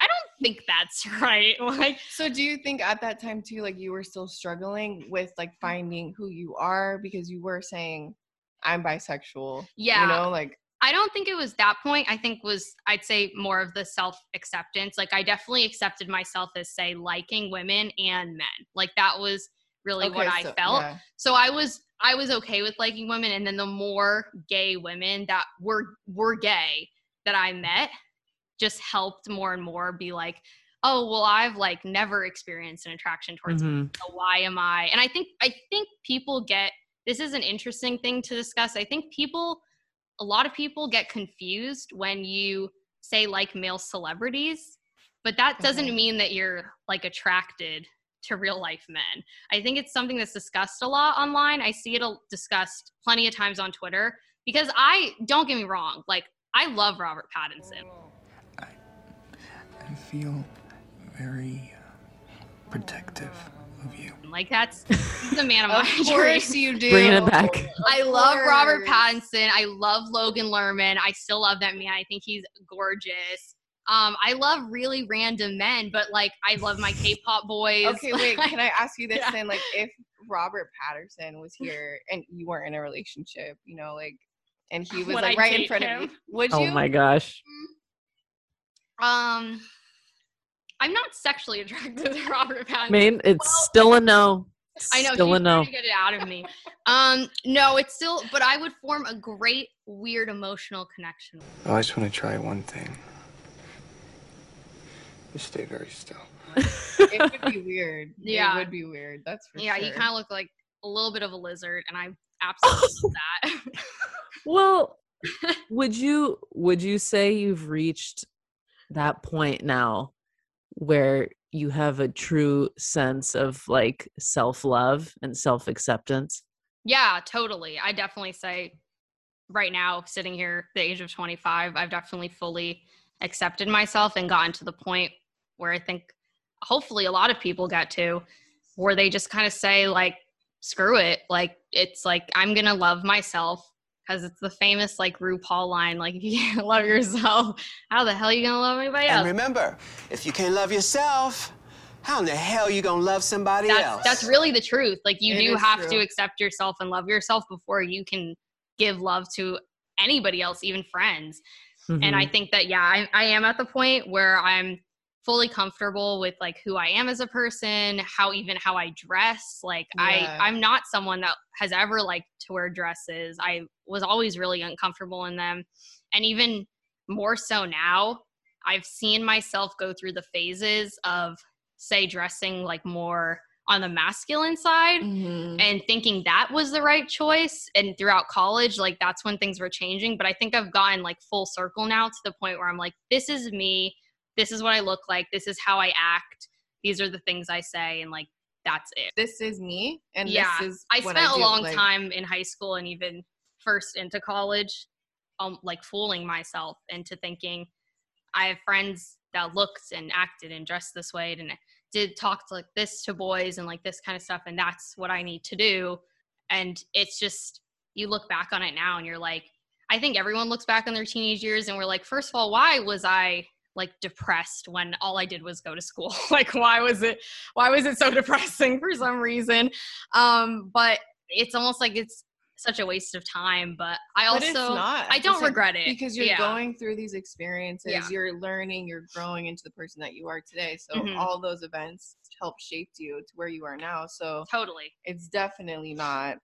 I don't think that's [LAUGHS] right. Like So do you think at that time too, like you were still struggling with like finding who you are because you were saying I'm bisexual? Yeah. You know, like I don't think it was that point. I think was I'd say more of the self acceptance. Like I definitely accepted myself as say liking women and men. Like that was really what okay, I so- felt. yeah. So I was I was okay with liking women and then the more gay women that were were gay that I met just helped more and more be like oh well i've like never experienced an attraction towards Mhm. so why am i and i think i think people get this is an interesting thing to discuss i think people a lot of people get confused when you say like male celebrities but that doesn't Okay. mean that you're like attracted to real life men i think it's something that's discussed a lot online i see it discussed plenty of times on twitter because i don't get me wrong like i love robert pattinson I feel very protective of you. like that's the man of, [LAUGHS] Of my course dreams. you do. Bringing it back. I love Robert. Pattinson. I love Logan Lerman. I still love that man. I think he's gorgeous. Um, I love really random men, but like I love my K-pop boys. Okay, wait. [LAUGHS] Can I ask you this Yeah. then? Like, if Robert Pattinson was here and you weren't in a relationship, you know, like, and he was Would like I right in date front of him? you, would you? Oh my gosh. Um, I'm not sexually attracted [LAUGHS] to Robert Pattinson. I mean, it's Well, still a no. I know Still she's a no. trying to get it out of me. Um, no, it's still, but I would form a great weird emotional connection. Oh, I just want to try one thing. Just stay very still. it would be weird. [LAUGHS] Yeah. It would be weird. That's for yeah, sure. you kind of look like a little bit of a lizard, and I [LAUGHS] absolutely love that. Well, [LAUGHS] would you would you say you've reached that point now where you have a true sense of like self-love and self-acceptance? Yeah, totally. I definitely say right now, sitting here, the age of 25, I've definitely fully accepted myself and gotten to the point where I think hopefully a lot of people get to where they just kind of say, like, screw it. Like, it's like, I'm going to love myself because it's the famous, like, RuPaul line, like, if you can't love yourself, how the hell are you going to love anybody else And remember, if you can't love yourself, how in the hell are you gonna love somebody that's, else? that's really the truth. Like you It do is have to accept yourself and love yourself before you can give love to anybody else, even friends. And I Mhm. think that yeah, I, I am at the point where I'm fully comfortable with like who I am as a person, how even how I dress. Like Yeah. I I'm not someone that has ever liked to wear dresses. I was always really uncomfortable in them. And even more so now, I've seen myself go through the phases of say dressing like more on the masculine side Mhm. and thinking that was the right choice and throughout college like that's when things were changing but i think i've gotten like full circle now to the point where i'm like this is me. This is what i look like. This is how i act. These are the things i say and like that's it. This is me, and yeah. this is i spent I a long like, time in high school and even first into college um like fooling myself into thinking i have friends that looked and acted and dressed this way and did talk like this to boys and like this kind of stuff and that's what i need to do. And it's just you look back on it now and you're like i think everyone looks back on their teenage years and we're like first of all why was i like depressed when all i did was go to school? [LAUGHS] Like why was it why was it so [LAUGHS] depressing for some reason? Um but it's almost like it's such a waste of time but i also not i don't regret it because you're Yeah. going through these experiences. Yeah. You're learning. You're growing into the person that you are today. So Mhm. all those events help shape you to where you are now. So totally it's definitely not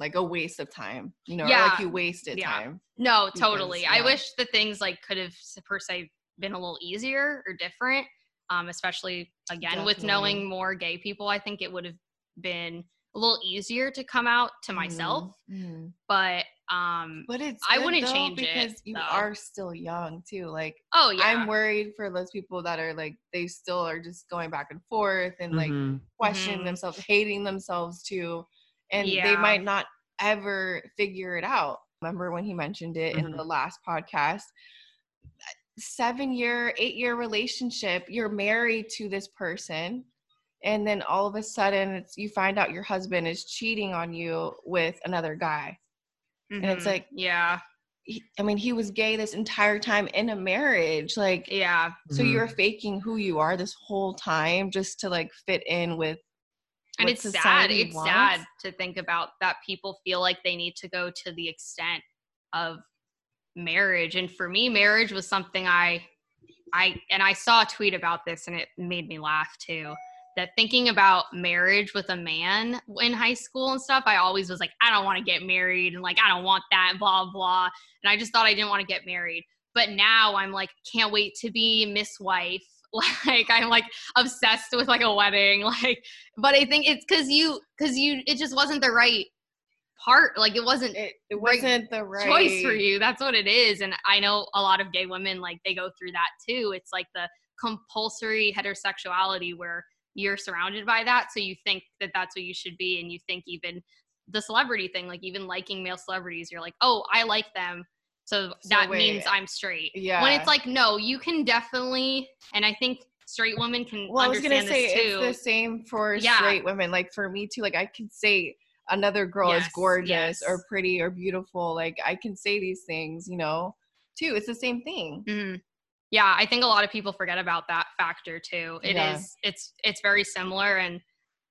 like a waste of time. You know, Yeah. like you wasted Yeah. time. No, because, totally. I wish the things like could have per se been a little easier or different. Um, especially again with knowing more gay people, I think it would have been a little easier to come out to myself. Mhm. But um, But it's I wouldn't though, change it, because you though. are still young too. Like oh yeah, I'm worried for those people that are like they still are just going back and forth and like Mhm. questioning Mhm. themselves, hating themselves too, and they might not ever figure it out. Remember when he mentioned it in the last podcast? Seven year, eight year relationship, you're married to this person, and then all of a sudden it's you find out your husband is cheating on you with another guy. and it's Mhm. like- yeah, He, I mean, he was gay this entire time in a marriage. Like yeah. so Mhm. you're faking who you are this whole time just to like fit in with and it's sad it's wants. sad to think about that people feel like they need to go to the extent of marriage and for me marriage was something i i and i saw a tweet about this and it made me laugh too that thinking about marriage with a man in high school and stuff i always was like i don't want to get married and like i don't want that blah blah and i just thought i didn't want to get married. But now i'm like can't wait to be miss wife. [LAUGHS] Like i'm like obsessed with like a wedding [LAUGHS] like but i think it's because you because you it just wasn't the right part like it wasn't it, it wasn't the right choice for you that's what it is and i know a lot of gay women like they go through that too it's like the compulsory heterosexuality where you're surrounded by that so you think that that's what you should be and you think even the celebrity thing like even liking male celebrities you're like oh i like them so, So that wait. means i'm straight Yeah. when it's like no you can definitely and i think straight women can well, I was gonna say too it's the same for Yeah. straight women. Like for me too. Like I can say another girl is gorgeous yes. or pretty or beautiful. Like I can say these things, you know, too. It's the same thing. Mhm. Yeah, I think a lot of people forget about that factor too. It is Yeah. it's it's very similar and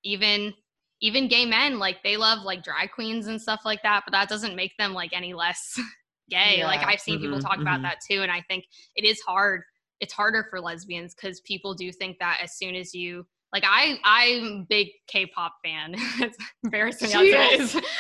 even even gay men like they love like drag queens and stuff like that, but that doesn't make them like any less [LAUGHS] gay. Like I've seen people Mhm, talk about mhm. that too and I think it is hard. It's harder for lesbians cuz people do think that as soon as you like I I'm big K-pop fan. [LAUGHS] it's embarrassing as it is. [LAUGHS]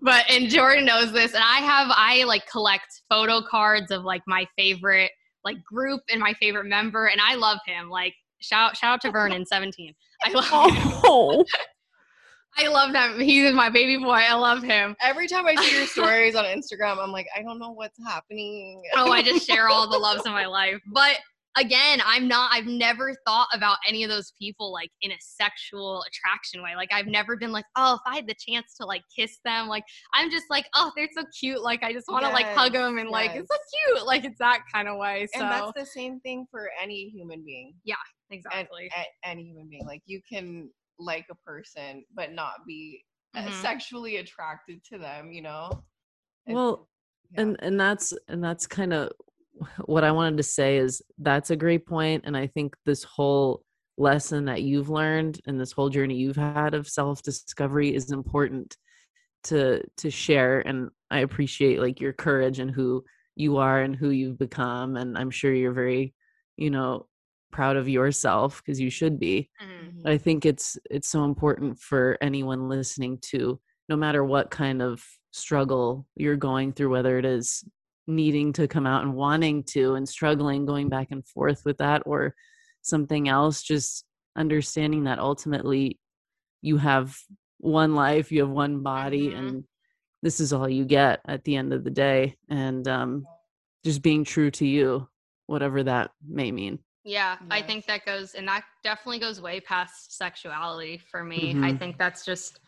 But and Jordaan knows this and I have I like collect photo cards of like my favorite like group and my favorite member and I love him. Like shout shout out to Vernon 17. [LAUGHS] I love oh. him. Oh, [LAUGHS] I love him. He's my baby boy. I love him. Every time I see your stories on Instagram, I'm like, I don't know what's happening. Oh, I [LAUGHS] just share all the loves of my life. But again, I'm not I've never thought about any of those people like in a sexual attraction way. Like I've never been like, "Oh, if I had the chance to like kiss them." Like I'm just like, "Oh, they're so cute." Like I just want to like hug them and like it's so cute. Like it's that kind of way. So and that's the same thing for any human being. Yeah, exactly. a- any human being. Like you can like a person but not be uh, Mhm. sexually attracted to them, you know? It's- well, yeah. and and that's and that's kind of what I wanted to say is that's a great point, and I think this whole lesson that you've learned and this whole journey you've had of self discovery is important to to share and i appreciate like your courage and who you are and who you've become and i'm sure you're very you know proud of yourself because you should be Mhm. i think it's it's so important for anyone listening to no matter what kind of struggle you're going through whether it is needing to come out and wanting to and struggling going back and forth with that or something else just understanding that ultimately you have one life you have one body Mhm. and this is all you get at the end of the day and um just being true to you whatever that may mean Yeah, I think that goes, and that definitely goes way past sexuality for me. I Mhm. think that's just,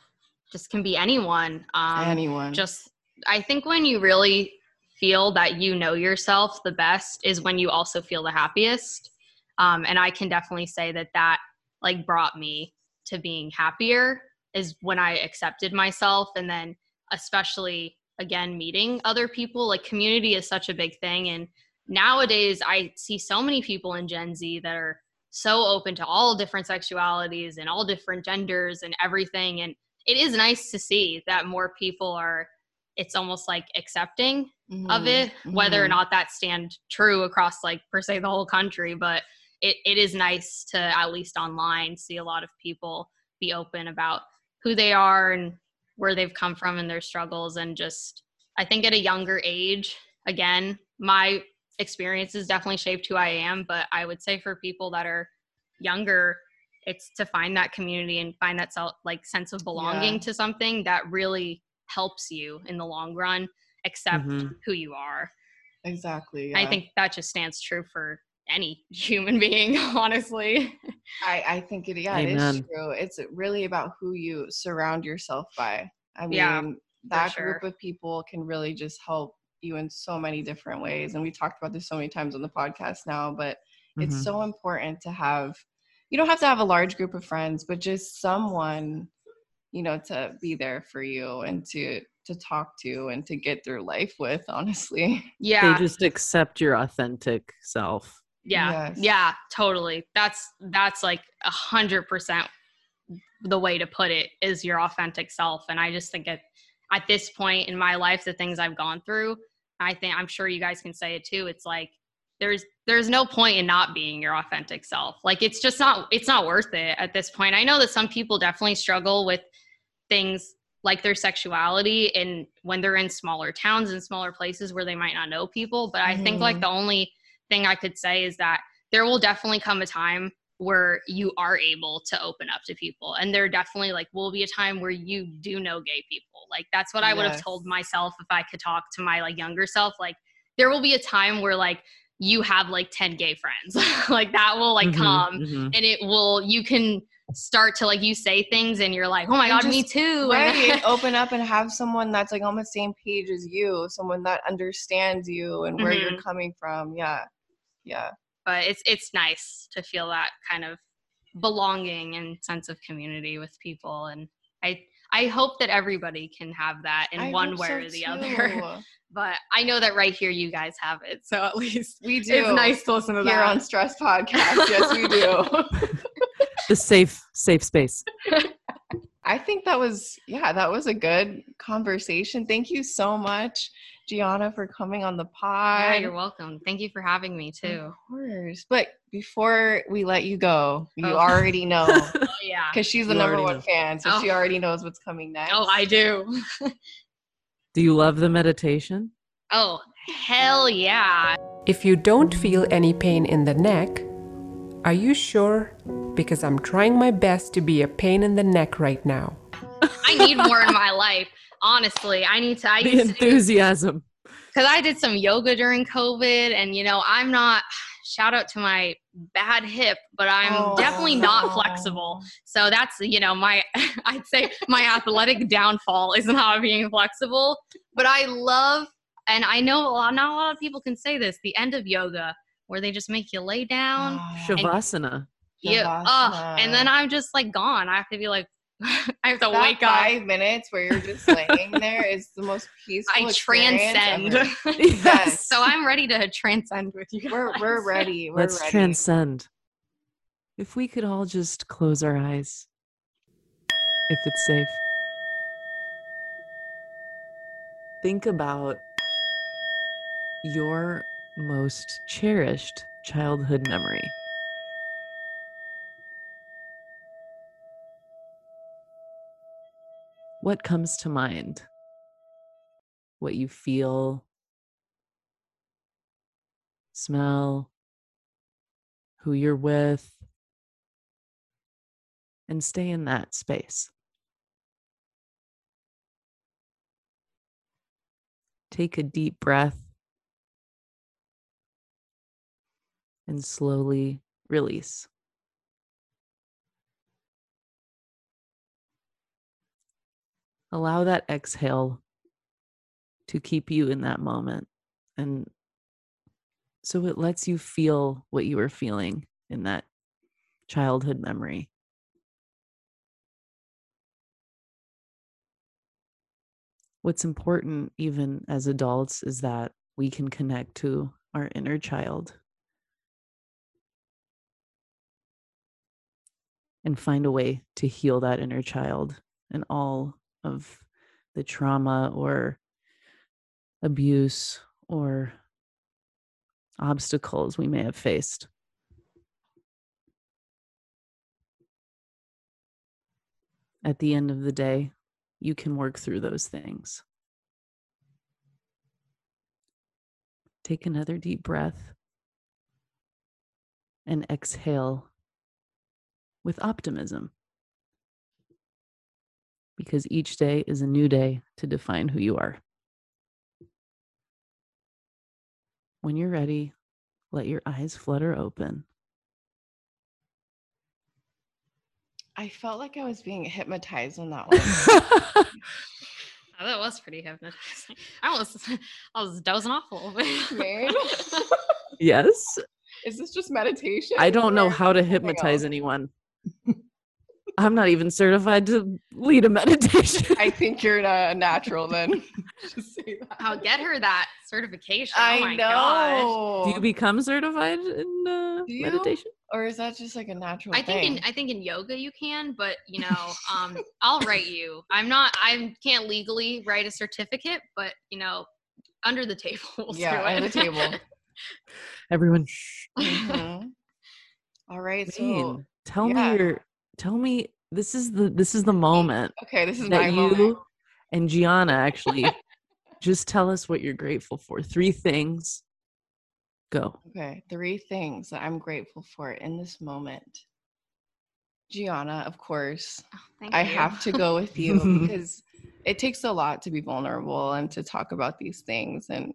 just can be anyone. Um, anyone. Just, I think when you really feel that you know yourself the best is when you also feel the happiest. Um, and I can definitely say that that like brought me to being happier is when I accepted myself, and then especially again meeting other people. Like community is such a big thing, and nowadays I see so many people in Gen Z that are so open to all different sexualities and all different genders and everything. And it is nice to see that more people are, it's almost like accepting of Mhm, it, whether or mhm. not that stand true across like per se the whole country. But it, it is nice to at least online see a lot of people be open about who they are and where they've come from and their struggles and just I think at a younger age, again, my experiences definitely shaped who I am, but I would say for people that are younger, it's to find that community and find that self like sense of belonging Yeah. to something that really helps you in the long run accept Mhm. who you are. Exactly. I think that just stands true for any [LAUGHS] human being, honestly. I, I think it yeah, it is true. It's really about who you surround yourself by. I mean, Yeah, that sure. group of people can really just help you in so many different ways. And we talked about this so many times on the podcast now, but Mhm. it's so important to have you don't have to have a large group of friends, but just someone, you know, to be there for you and to to talk to and to get through life with, honestly. [LAUGHS] Yeah. they just accept your authentic self Yeah. Yes. Yeah, totally. That's that's like a hundred percent the way to put it is your authentic self. And I just think at at this point in my life, the things I've gone through, I think I'm sure you guys can say it too. It's like there's there's no point in not being your authentic self. Like it's just not it's not worth it at this point. I know that some people definitely struggle with things like their sexuality and when they're in smaller towns and smaller places where they might not know people. But I think like Mhm. the only thing I could say is that there will definitely come a time where you are able to open up to people and there definitely like will be a time where you do know gay people like that's what i would have told myself if i could talk to my like younger self like there will be a time where like you have like 10 gay friends [LAUGHS] like that will like Mhm, come mhm. and it will you can start to like you say things and you're like oh my god me too [LAUGHS] Right. open up and have someone that's like on the same page as you, someone that understands you and where you're Mhm. coming from. Yeah. Yeah. but it's it's nice to feel that kind of belonging and sense of community with people and i i hope that everybody can have that in I one way so or the other [LAUGHS] but i know that right here you guys have it so at least We do. it's nice to listen to Here that on Stress Podcast. Yes, we do. [LAUGHS] The safe safe space. I think that was yeah, that was a good conversation. Thank you so much, Gianna, for coming on the pod. yeah you're welcome thank you for having me too Of course. But before we let you go, you Oh. already know [LAUGHS] oh, yeah because she's the You number one know. fan, so Oh. she already knows what's coming next. oh i do [LAUGHS] Do you love the meditation? oh hell yeah If you don't feel any pain in the neck, are you sure? Because I'm trying my best to be a pain in the neck right now. i need more in my life honestly i need to i The used enthusiasm. because I did some yoga during COVID, and you know, I'm not. Shout out to my bad hip, but I'm oh. definitely not flexible. So that's you know my. [LAUGHS] I'd say my athletic downfall is not being flexible. But I love, and I know a lot, not a lot of people can say this. The end of yoga, where they just make you lay down. Shavasana. Yeah, uh, and then I'm just like gone. I have to be like, [LAUGHS] I have to that wake up. five minutes where you're just laying there is the most [LAUGHS] peaceful. I transcend. ever. [LAUGHS] Yes. so I'm ready to transcend with you. We're we're ready. We're Let's ready. transcend. If we could all just close our eyes. If it's safe. Think about your most cherished childhood memory. What comes to mind? What you feel, smell, who you're with, and stay in that space. Take a deep breath and slowly release. Allow that exhale to keep you in that moment. And so it lets you feel what you were feeling in that childhood memory. What's important, even as adults, is that we can connect to our inner child and find a way to heal that inner child and all of the trauma or abuse or obstacles we may have faced. At the end of the day, you can work through those things. Take another deep breath and exhale with optimism. Because each day is a new day to define who you are. When you're ready, let your eyes flutter open. I felt like I was being hypnotized on that [LAUGHS] one. Oh, that was pretty hypnotizing. I was [LAUGHS] I was dozing off a little bit. [LAUGHS] Yes. Is this just meditation? I don't know how to hypnotize anyone. I'm not even certified to lead a meditation. I think you're a natural then. [LAUGHS] Just say. I'll get her that certification. I oh my gosh. know. Do you become certified in uh, meditation? or is that just like a natural I think thing? in I think in yoga you can, but you know, um, I'll write you. I'm not. I can't legally write a certificate, but you know, under the table. [LAUGHS] we'll yeah, under it. the table. Everyone, shh. Mhm. All right. So Wayne, tell yeah. me your. Tell me this is the this is the moment okay, this is that my you moment. and Gianna actually [LAUGHS] just tell us what you're grateful for. Three things Go. Okay, three things that I'm grateful for in this moment. Gianna, of course. Oh, thank I you. have to go with [LAUGHS] you because it takes a lot to be vulnerable and to talk about these things. And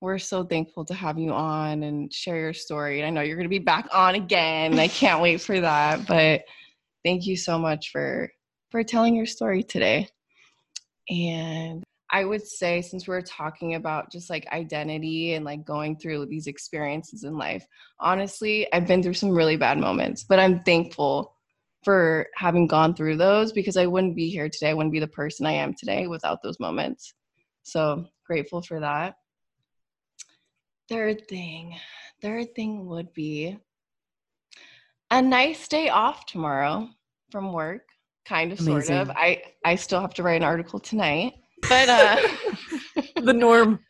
we're so thankful to have you on and share your story. And I know you're going to be back on again. I can't wait for that. But thank you so much for for telling your story today. And I would say, since we're talking about just like identity and like going through these experiences in life, honestly, I've been through some really bad moments, but I'm thankful for having gone through those because I wouldn't be here today. I wouldn't be the person I am today without those moments. So grateful for that. Third thing, third thing would be a nice day off tomorrow from work, kind of, sort of. I I still have to write an article tonight, but uh, [LAUGHS] the norm.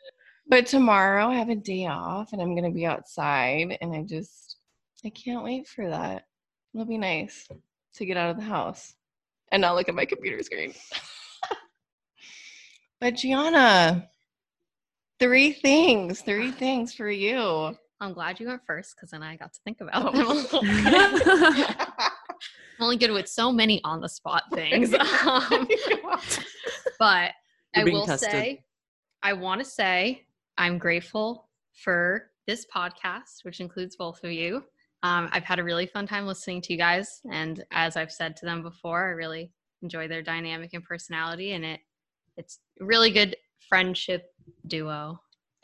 But tomorrow I have a day off and I'm gonna be outside, and I just I can't wait for that. It'll be nice to get out of the house and not look at my computer screen. [LAUGHS] but Gianna, three things, three things for you. I'm glad you went first because then I got to think about them [LAUGHS] I'm only good with so many on the spot things. [LAUGHS] Um, [LAUGHS] but You're I will tested. say, I want to say I'm grateful for this podcast, which includes both of you. Um, I've had a really fun time listening to you guys, and as I've said to them before, I really enjoy their dynamic and personality, and it it's really good friendship duo.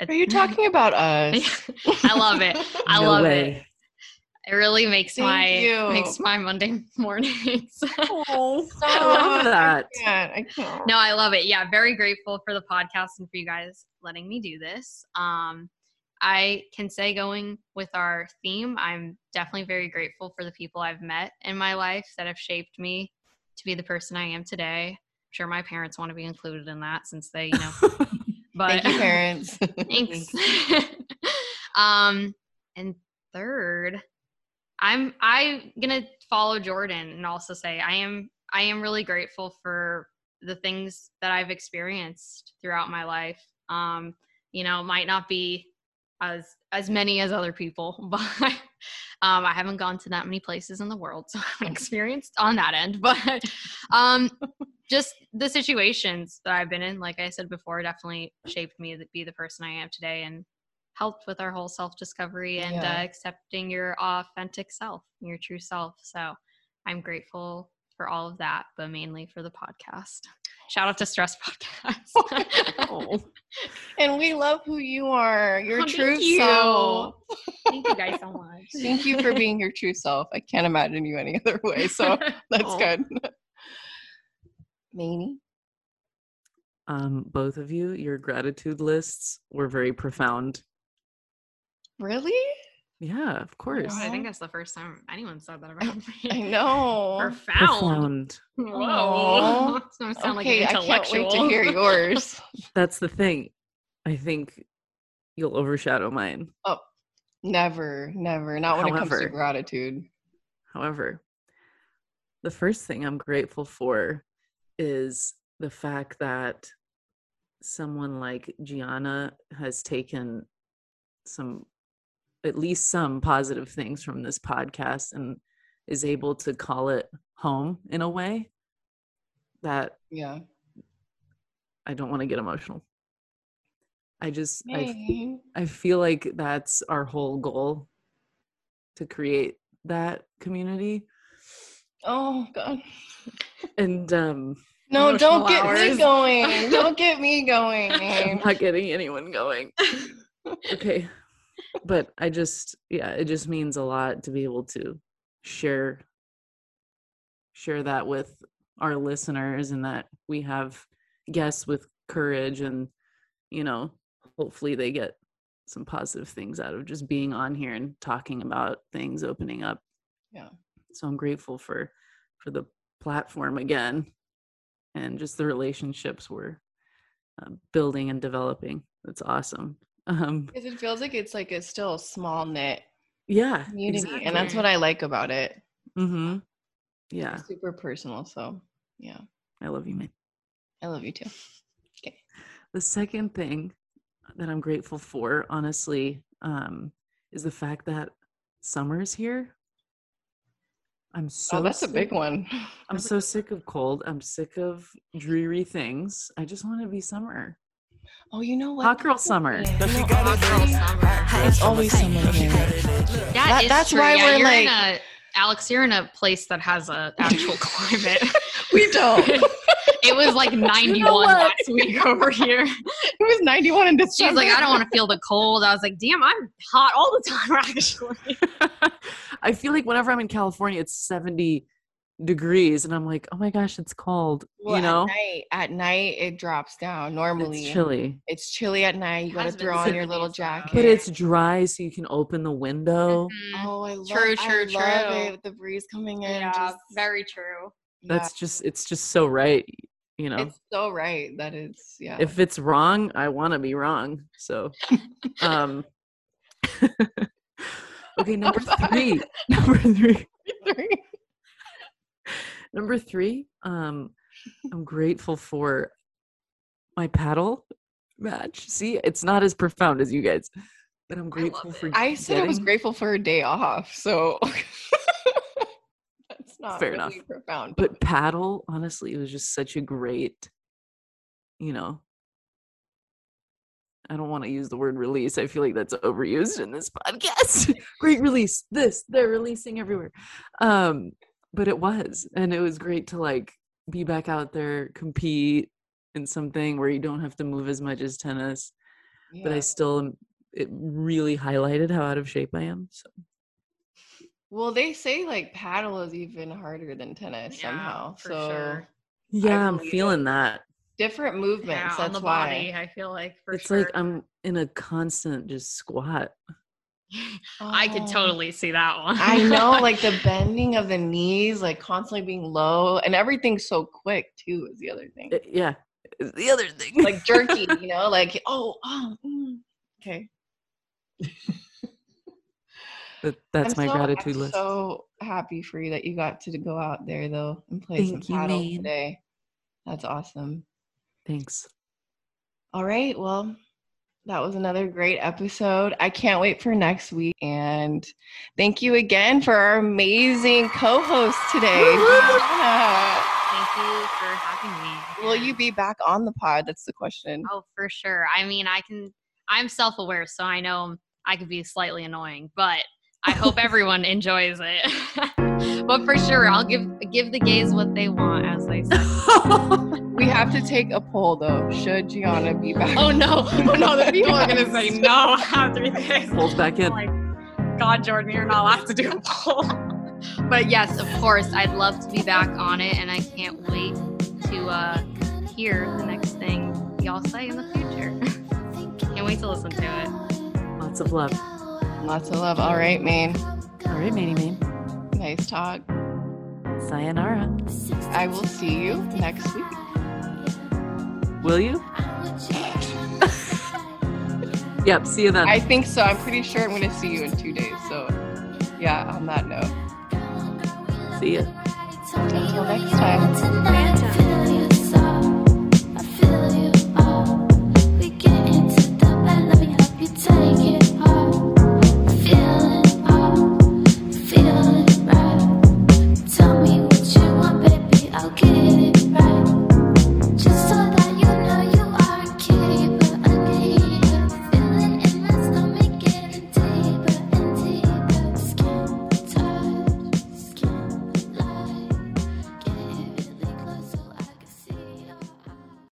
Are you talking about us? [LAUGHS] I love it. I No love way. it. It really makes Thank my you. makes my Monday [LAUGHS] mornings. Oh, [LAUGHS] Stop. I love that. I can't. I can't. no, I love it. Yeah, very grateful for the podcast and for you guys letting me do this. Um, I can say going with our theme, I'm definitely very grateful for the people I've met in my life that have shaped me to be the person I am today. I'm sure my parents want to be included in that since they, you know, but Thank you, parents. [LAUGHS] Thanks. [LAUGHS] um, and third, I'm I'm gonna follow Jordaan and also say I am I am really grateful for the things that I've experienced throughout my life. Um, you know, might not be as as many as other people, [LAUGHS] but um, I haven't gone to that many places in the world, so [LAUGHS] I haven't experienced on that end. But um, just the situations that I've been in, like I said before, definitely shaped me to be the person I am today and helped with our whole self discovery and Yeah. uh, accepting your authentic self, your true self. So I'm grateful for all of that, but mainly for the podcast. Shout out to Stress Podcast. Oh, and we love who you are. Your Oh, thank true you. self. Thank you guys so much. Thank you for being your true self. I can't imagine you any other way. So [LAUGHS] that's Oh. good. Maney? um, both of you, your gratitude lists were very profound. Really? Yeah, of course. God, I think that's the first time anyone said that about [LAUGHS] me. I know. Profound. Profound. Whoa. [LAUGHS] Aw. That's sound okay, like I can't wait to hear yours. [LAUGHS] That's the thing. I think you'll overshadow mine. Oh, never, never. Not when it comes to However- gratitude. However, the first thing I'm grateful for is the fact that someone like Gianna has taken some, at least some positive things from this podcast and is able to call it home in a way that Yeah. I don't want to get emotional. I just, I, Hey. I feel like that's our whole goal to create that community. Oh God. And um No, don't get me going. Don't [LAUGHS] get me going I'm going. not getting anyone going. [LAUGHS] Okay. But I just yeah, it just means a lot to be able to share share that with our listeners and that we have guests with courage and you know, hopefully they get some positive things out of just being on here and talking about things opening up. Yeah. So I'm grateful for for the platform again and just the relationships we're uh, building and developing. That's awesome. Um, Because it feels like it's like a still small knit yeah, community, and that's what I like about it. Mm-hmm. Yeah, Super personal. So yeah, I love you, man. I love you too. Okay. The second thing that I'm grateful for, honestly, um, is the fact that summer's here. I'm so oh, that's a big one. I'm so sick of cold. I'm sick of dreary things. I just want to be summer. Oh, you know what? Hot girl summer. You know, hot girl summer. It's always summer here. Yeah, That- that's true. why Yeah, we're you're in like- a Alex, you're in a place that has a actual [LAUGHS] climate. We don't. [LAUGHS] it was like 91 what? last week over here. It was 91 in December. She's like, I don't want to feel the cold. I was like, damn, I'm hot all the time, [LAUGHS] actually. I feel like whenever I'm in California, it's 70 degrees, and I'm like, oh my gosh, it's cold. Well, you know, at night, at night it drops down. Normally, it's chilly, It's chilly at night. You got to throw on your little jacket. but it's dry, so you can open the window. oh, I love, it. True, I true, love true. it with the breeze coming in. Yeah, just- very true. yeah, That's just, it's just so right. You know, it's so right. That is, yeah. if it's wrong, I want to be wrong. So, um, [LAUGHS] [LAUGHS] okay, [LAUGHS] number three, number three, three, [LAUGHS] number three. Um, I'm grateful for my paddle match. See, it's not as profound as you guys, but I'm grateful for. I said I was grateful for a day off, so [LAUGHS] that's not Fair really enough. profound. but paddle honestly it was just such a great you know i don't want to use the word release i feel like that's overused in this podcast [LAUGHS] great release this they're releasing everywhere um but it was and it was great to like be back out there compete in something where you don't have to move as much as tennis but i still it really highlighted how out of shape i am so Well, they say like paddle is even harder than tennis somehow. for so sure. yeah i'm believe feeling that different movements. Yeah, that's on the why. body, I feel like for it's sure. like i'm in a constant just squat [LAUGHS] I could Oh. totally see that one. I know, like the [LAUGHS] bending of the knees, like constantly being low, and everything's so quick too. Is the other thing, Uh, yeah is the other thing like jerky, [LAUGHS] you know, like oh, oh, mm, okay. That- that's I'm my so- gratitude I'm list So happy for you that you got to go out there though and play Thank some you, paddle Maine. today. That's awesome. thanks All right, well, that was another great episode. I can't wait for next week. And thank you again for our amazing co-host today. Yeah. [LAUGHS] Thank you for having me. Will you be back on the pod? That's the question. Oh, for sure. I mean, I can. I'm self-aware, so I know I could be slightly annoying, but I hope [LAUGHS] everyone enjoys it. [LAUGHS] but for sure, I'll give give the gays what they want, as they say. [LAUGHS] We have to take a poll though. Should Gianna be back? Oh no, [LAUGHS] oh no, the people are gonna say no [LAUGHS] after this. pulls back in Like, God, Jordaan, you're not allowed to do a poll. but yes, of course, I'd love to be back on it, and I can't wait to uh, hear the next thing y'all say in the future. can't wait to listen to it. lots of love Lots of love. All right, Maine. all right manny man Nice Talk. Sayonara. I will see you next week. Will you? [LAUGHS] yep, see you then. I think so. I'm pretty sure I'm going to see you in two days. So, yeah, on that note. See ya. Until next time.